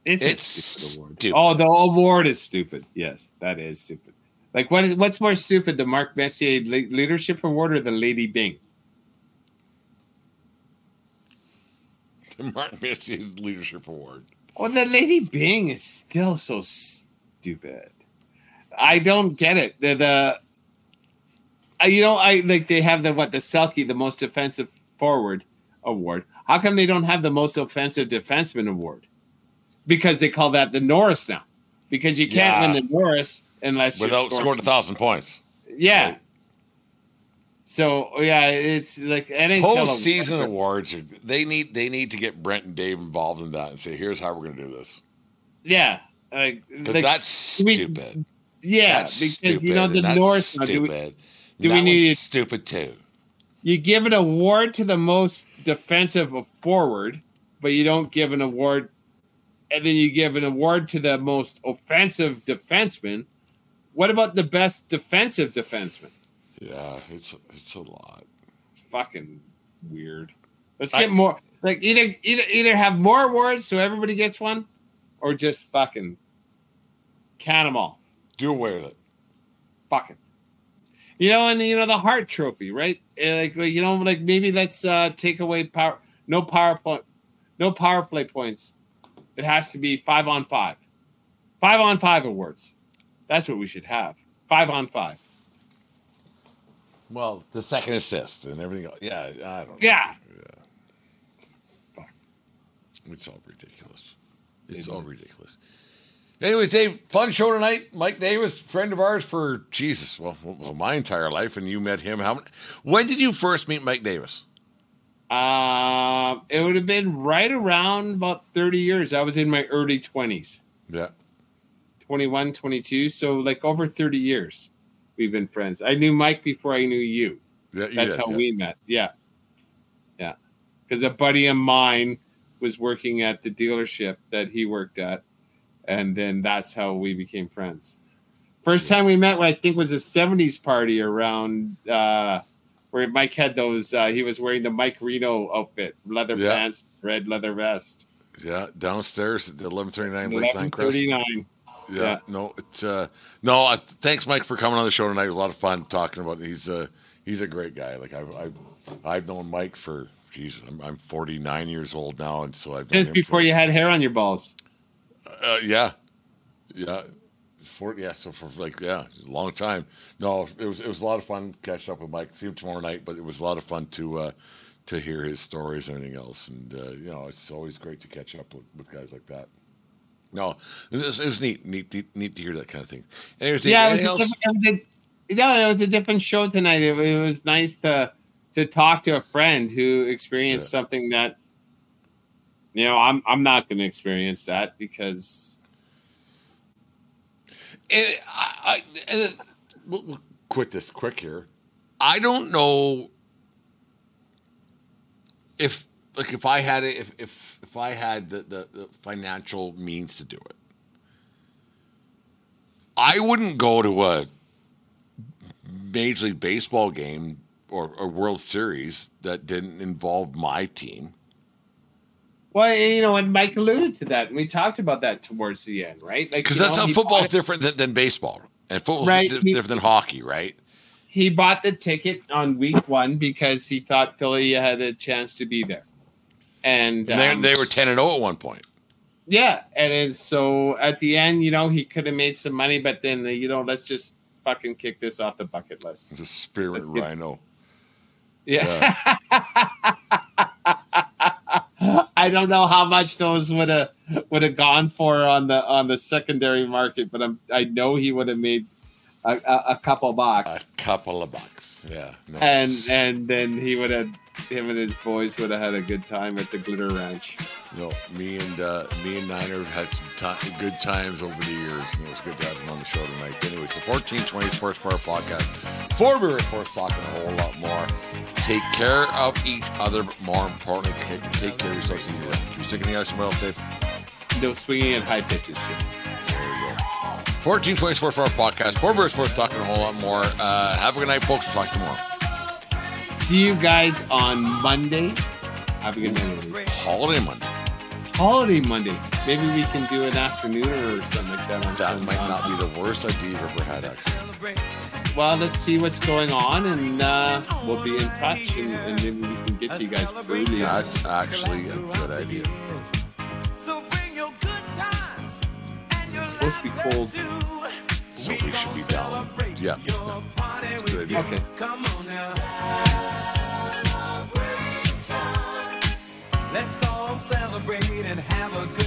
It's, It's a stupid award. stupid. Oh, the award is stupid. Yes, that is stupid. Like, what is what's more stupid, the Mark Messier Leadership Award or the Lady Byng? The Mark Messier's leadership award. Oh, the Lady Byng is still so stupid. I don't get it. The, the uh, you know, I like they have the what the Selke, the most offensive forward award. How come they don't have the most offensive defenseman award? Because they call that the Norris now. Because you can't Yeah. win the Norris unless you're Without scoring a thousand points. Yeah. So yeah, it's like NHL Postseason awards, are, they need they need to get Brent and Dave involved in that and say, here's how we're going to do this. Yeah, like, Because like, that's we- stupid. yeah, That's because stupid. you know the Norris. Now, do we, stupid. do we need- stupid too? you give an award to the most defensive forward, but you don't give an award, and then you give an award to the most offensive defenseman. What about the best defensive defenseman? Yeah, it's it's a lot. Fucking weird. Let's I- get more. Like either either either have more awards so everybody gets one, or just fucking count them all. Do away with it. Fuck it. You know, and you know the Hart Trophy, right? Eh, Like you know, like maybe let's uh take away power. No power point. No power play points. It has to be five on five. Five on five awards. That's what we should have. Five on five. Well, the second assist and everything. else. Yeah, I don't. know. Yeah. It's all ridiculous. It's It all is. ridiculous. Anyways, Dave, fun show tonight. Mike Davis, friend of ours for Jesus, well, well, my entire life, and you met him. How? many- When did you first meet Mike Davis? Um, it would have been right around about 30 years. I was in my early 20s, Yeah, 21, 22. So, like over 30 years, we've been friends. I knew Mike before I knew you. yeah, That's did, how yeah. we met. Yeah. Yeah. Because a buddy of mine was working at the dealership that he worked at. And then that's how we became friends. First time we met, I think, was a 70s party around uh, where Mike had those. Uh, he was wearing the Mike Reno outfit, leather Yeah. pants, red leather vest. Yeah, downstairs at eleven thirty nine Lakeline Crest. 1139. Yeah, Yeah. no, it's uh, no. Uh, thanks, Mike, for coming on the show tonight. It was a lot of fun talking about. It. He's uh, he's a great guy. Like I've I've, I've known Mike for. Jesus, I'm, I'm 49 years old now, and so I've known Just before for, you had hair on your balls. Uh, yeah, yeah, for yeah. So for like yeah, a long time. No, it was it was a lot of fun catching up with Mike. See him tomorrow night, but it was a lot of fun to uh, to hear his stories and everything else. And uh, you know, it's always great to catch up with, with guys like that. No, it was, it was neat, neat, neat, neat to hear that kind of thing. Anyways, yeah, it was, a else? different, it was a, no, it was a different show tonight. It, it was nice to to talk to a friend who experienced Yeah. something that you know I'm I'm not going to experience that because And I, I, and we'll, we'll quit this quick here. I don't know if like if I had it if if if I had the, the, the financial means to do it. I wouldn't go to a Major League Baseball game or a World Series that didn't involve my team. Well, you know, and Mike alluded to that, and we talked about that towards the end, right? Like Because that's know, how football's different than, than baseball. And football's Right, di- he- different than hockey, right? He bought the ticket on week one because he thought Philly had a chance to be there, and And um, they, they were 10 and 0 at one point. Yeah, and then so at the end, you know, he could have made some money, but then uh, you know, let's just fucking kick this off the bucket list. The spirit Let's get- rhino. Yeah. [LAUGHS] [LAUGHS] I don't know how much those would have would have gone for on the on the secondary market, but I'm, I know he would have made a, a, a couple bucks. A couple of bucks. Yeah. No, and and then he would have him and his boys would have had a good time at the Glitter Ranch. no, me and uh, me and Niner have had some good times over the years, and it was good to have him on the show tonight. Anyways, the 1420 Sports Bar Podcast. For of course, talking a whole lot more. Take care of each other, but more importantly, take, take care of yourselves and your You sticking the ice somewhere else, Dave? No swinging at high pitches. shit. There you go. 1420 Sports Bar Podcast. For beer, sports talking a whole lot more. Uh, have a good night, folks. We'll talk tomorrow. See you guys on Monday. Have a good night. everybody. Holiday Monday. Holiday Monday. Maybe we can do an afternoon or something like that on That might on- not be the worst idea you've ever had, actually. Well, let's see what's going on, and uh, we'll be in touch, and, and maybe we can get to you guys early. That's actually a good idea. Supposed to be cold. so we should be down. Yeah, yeah. That's a good idea. Okay. Come on now. Let's all celebrate and have a good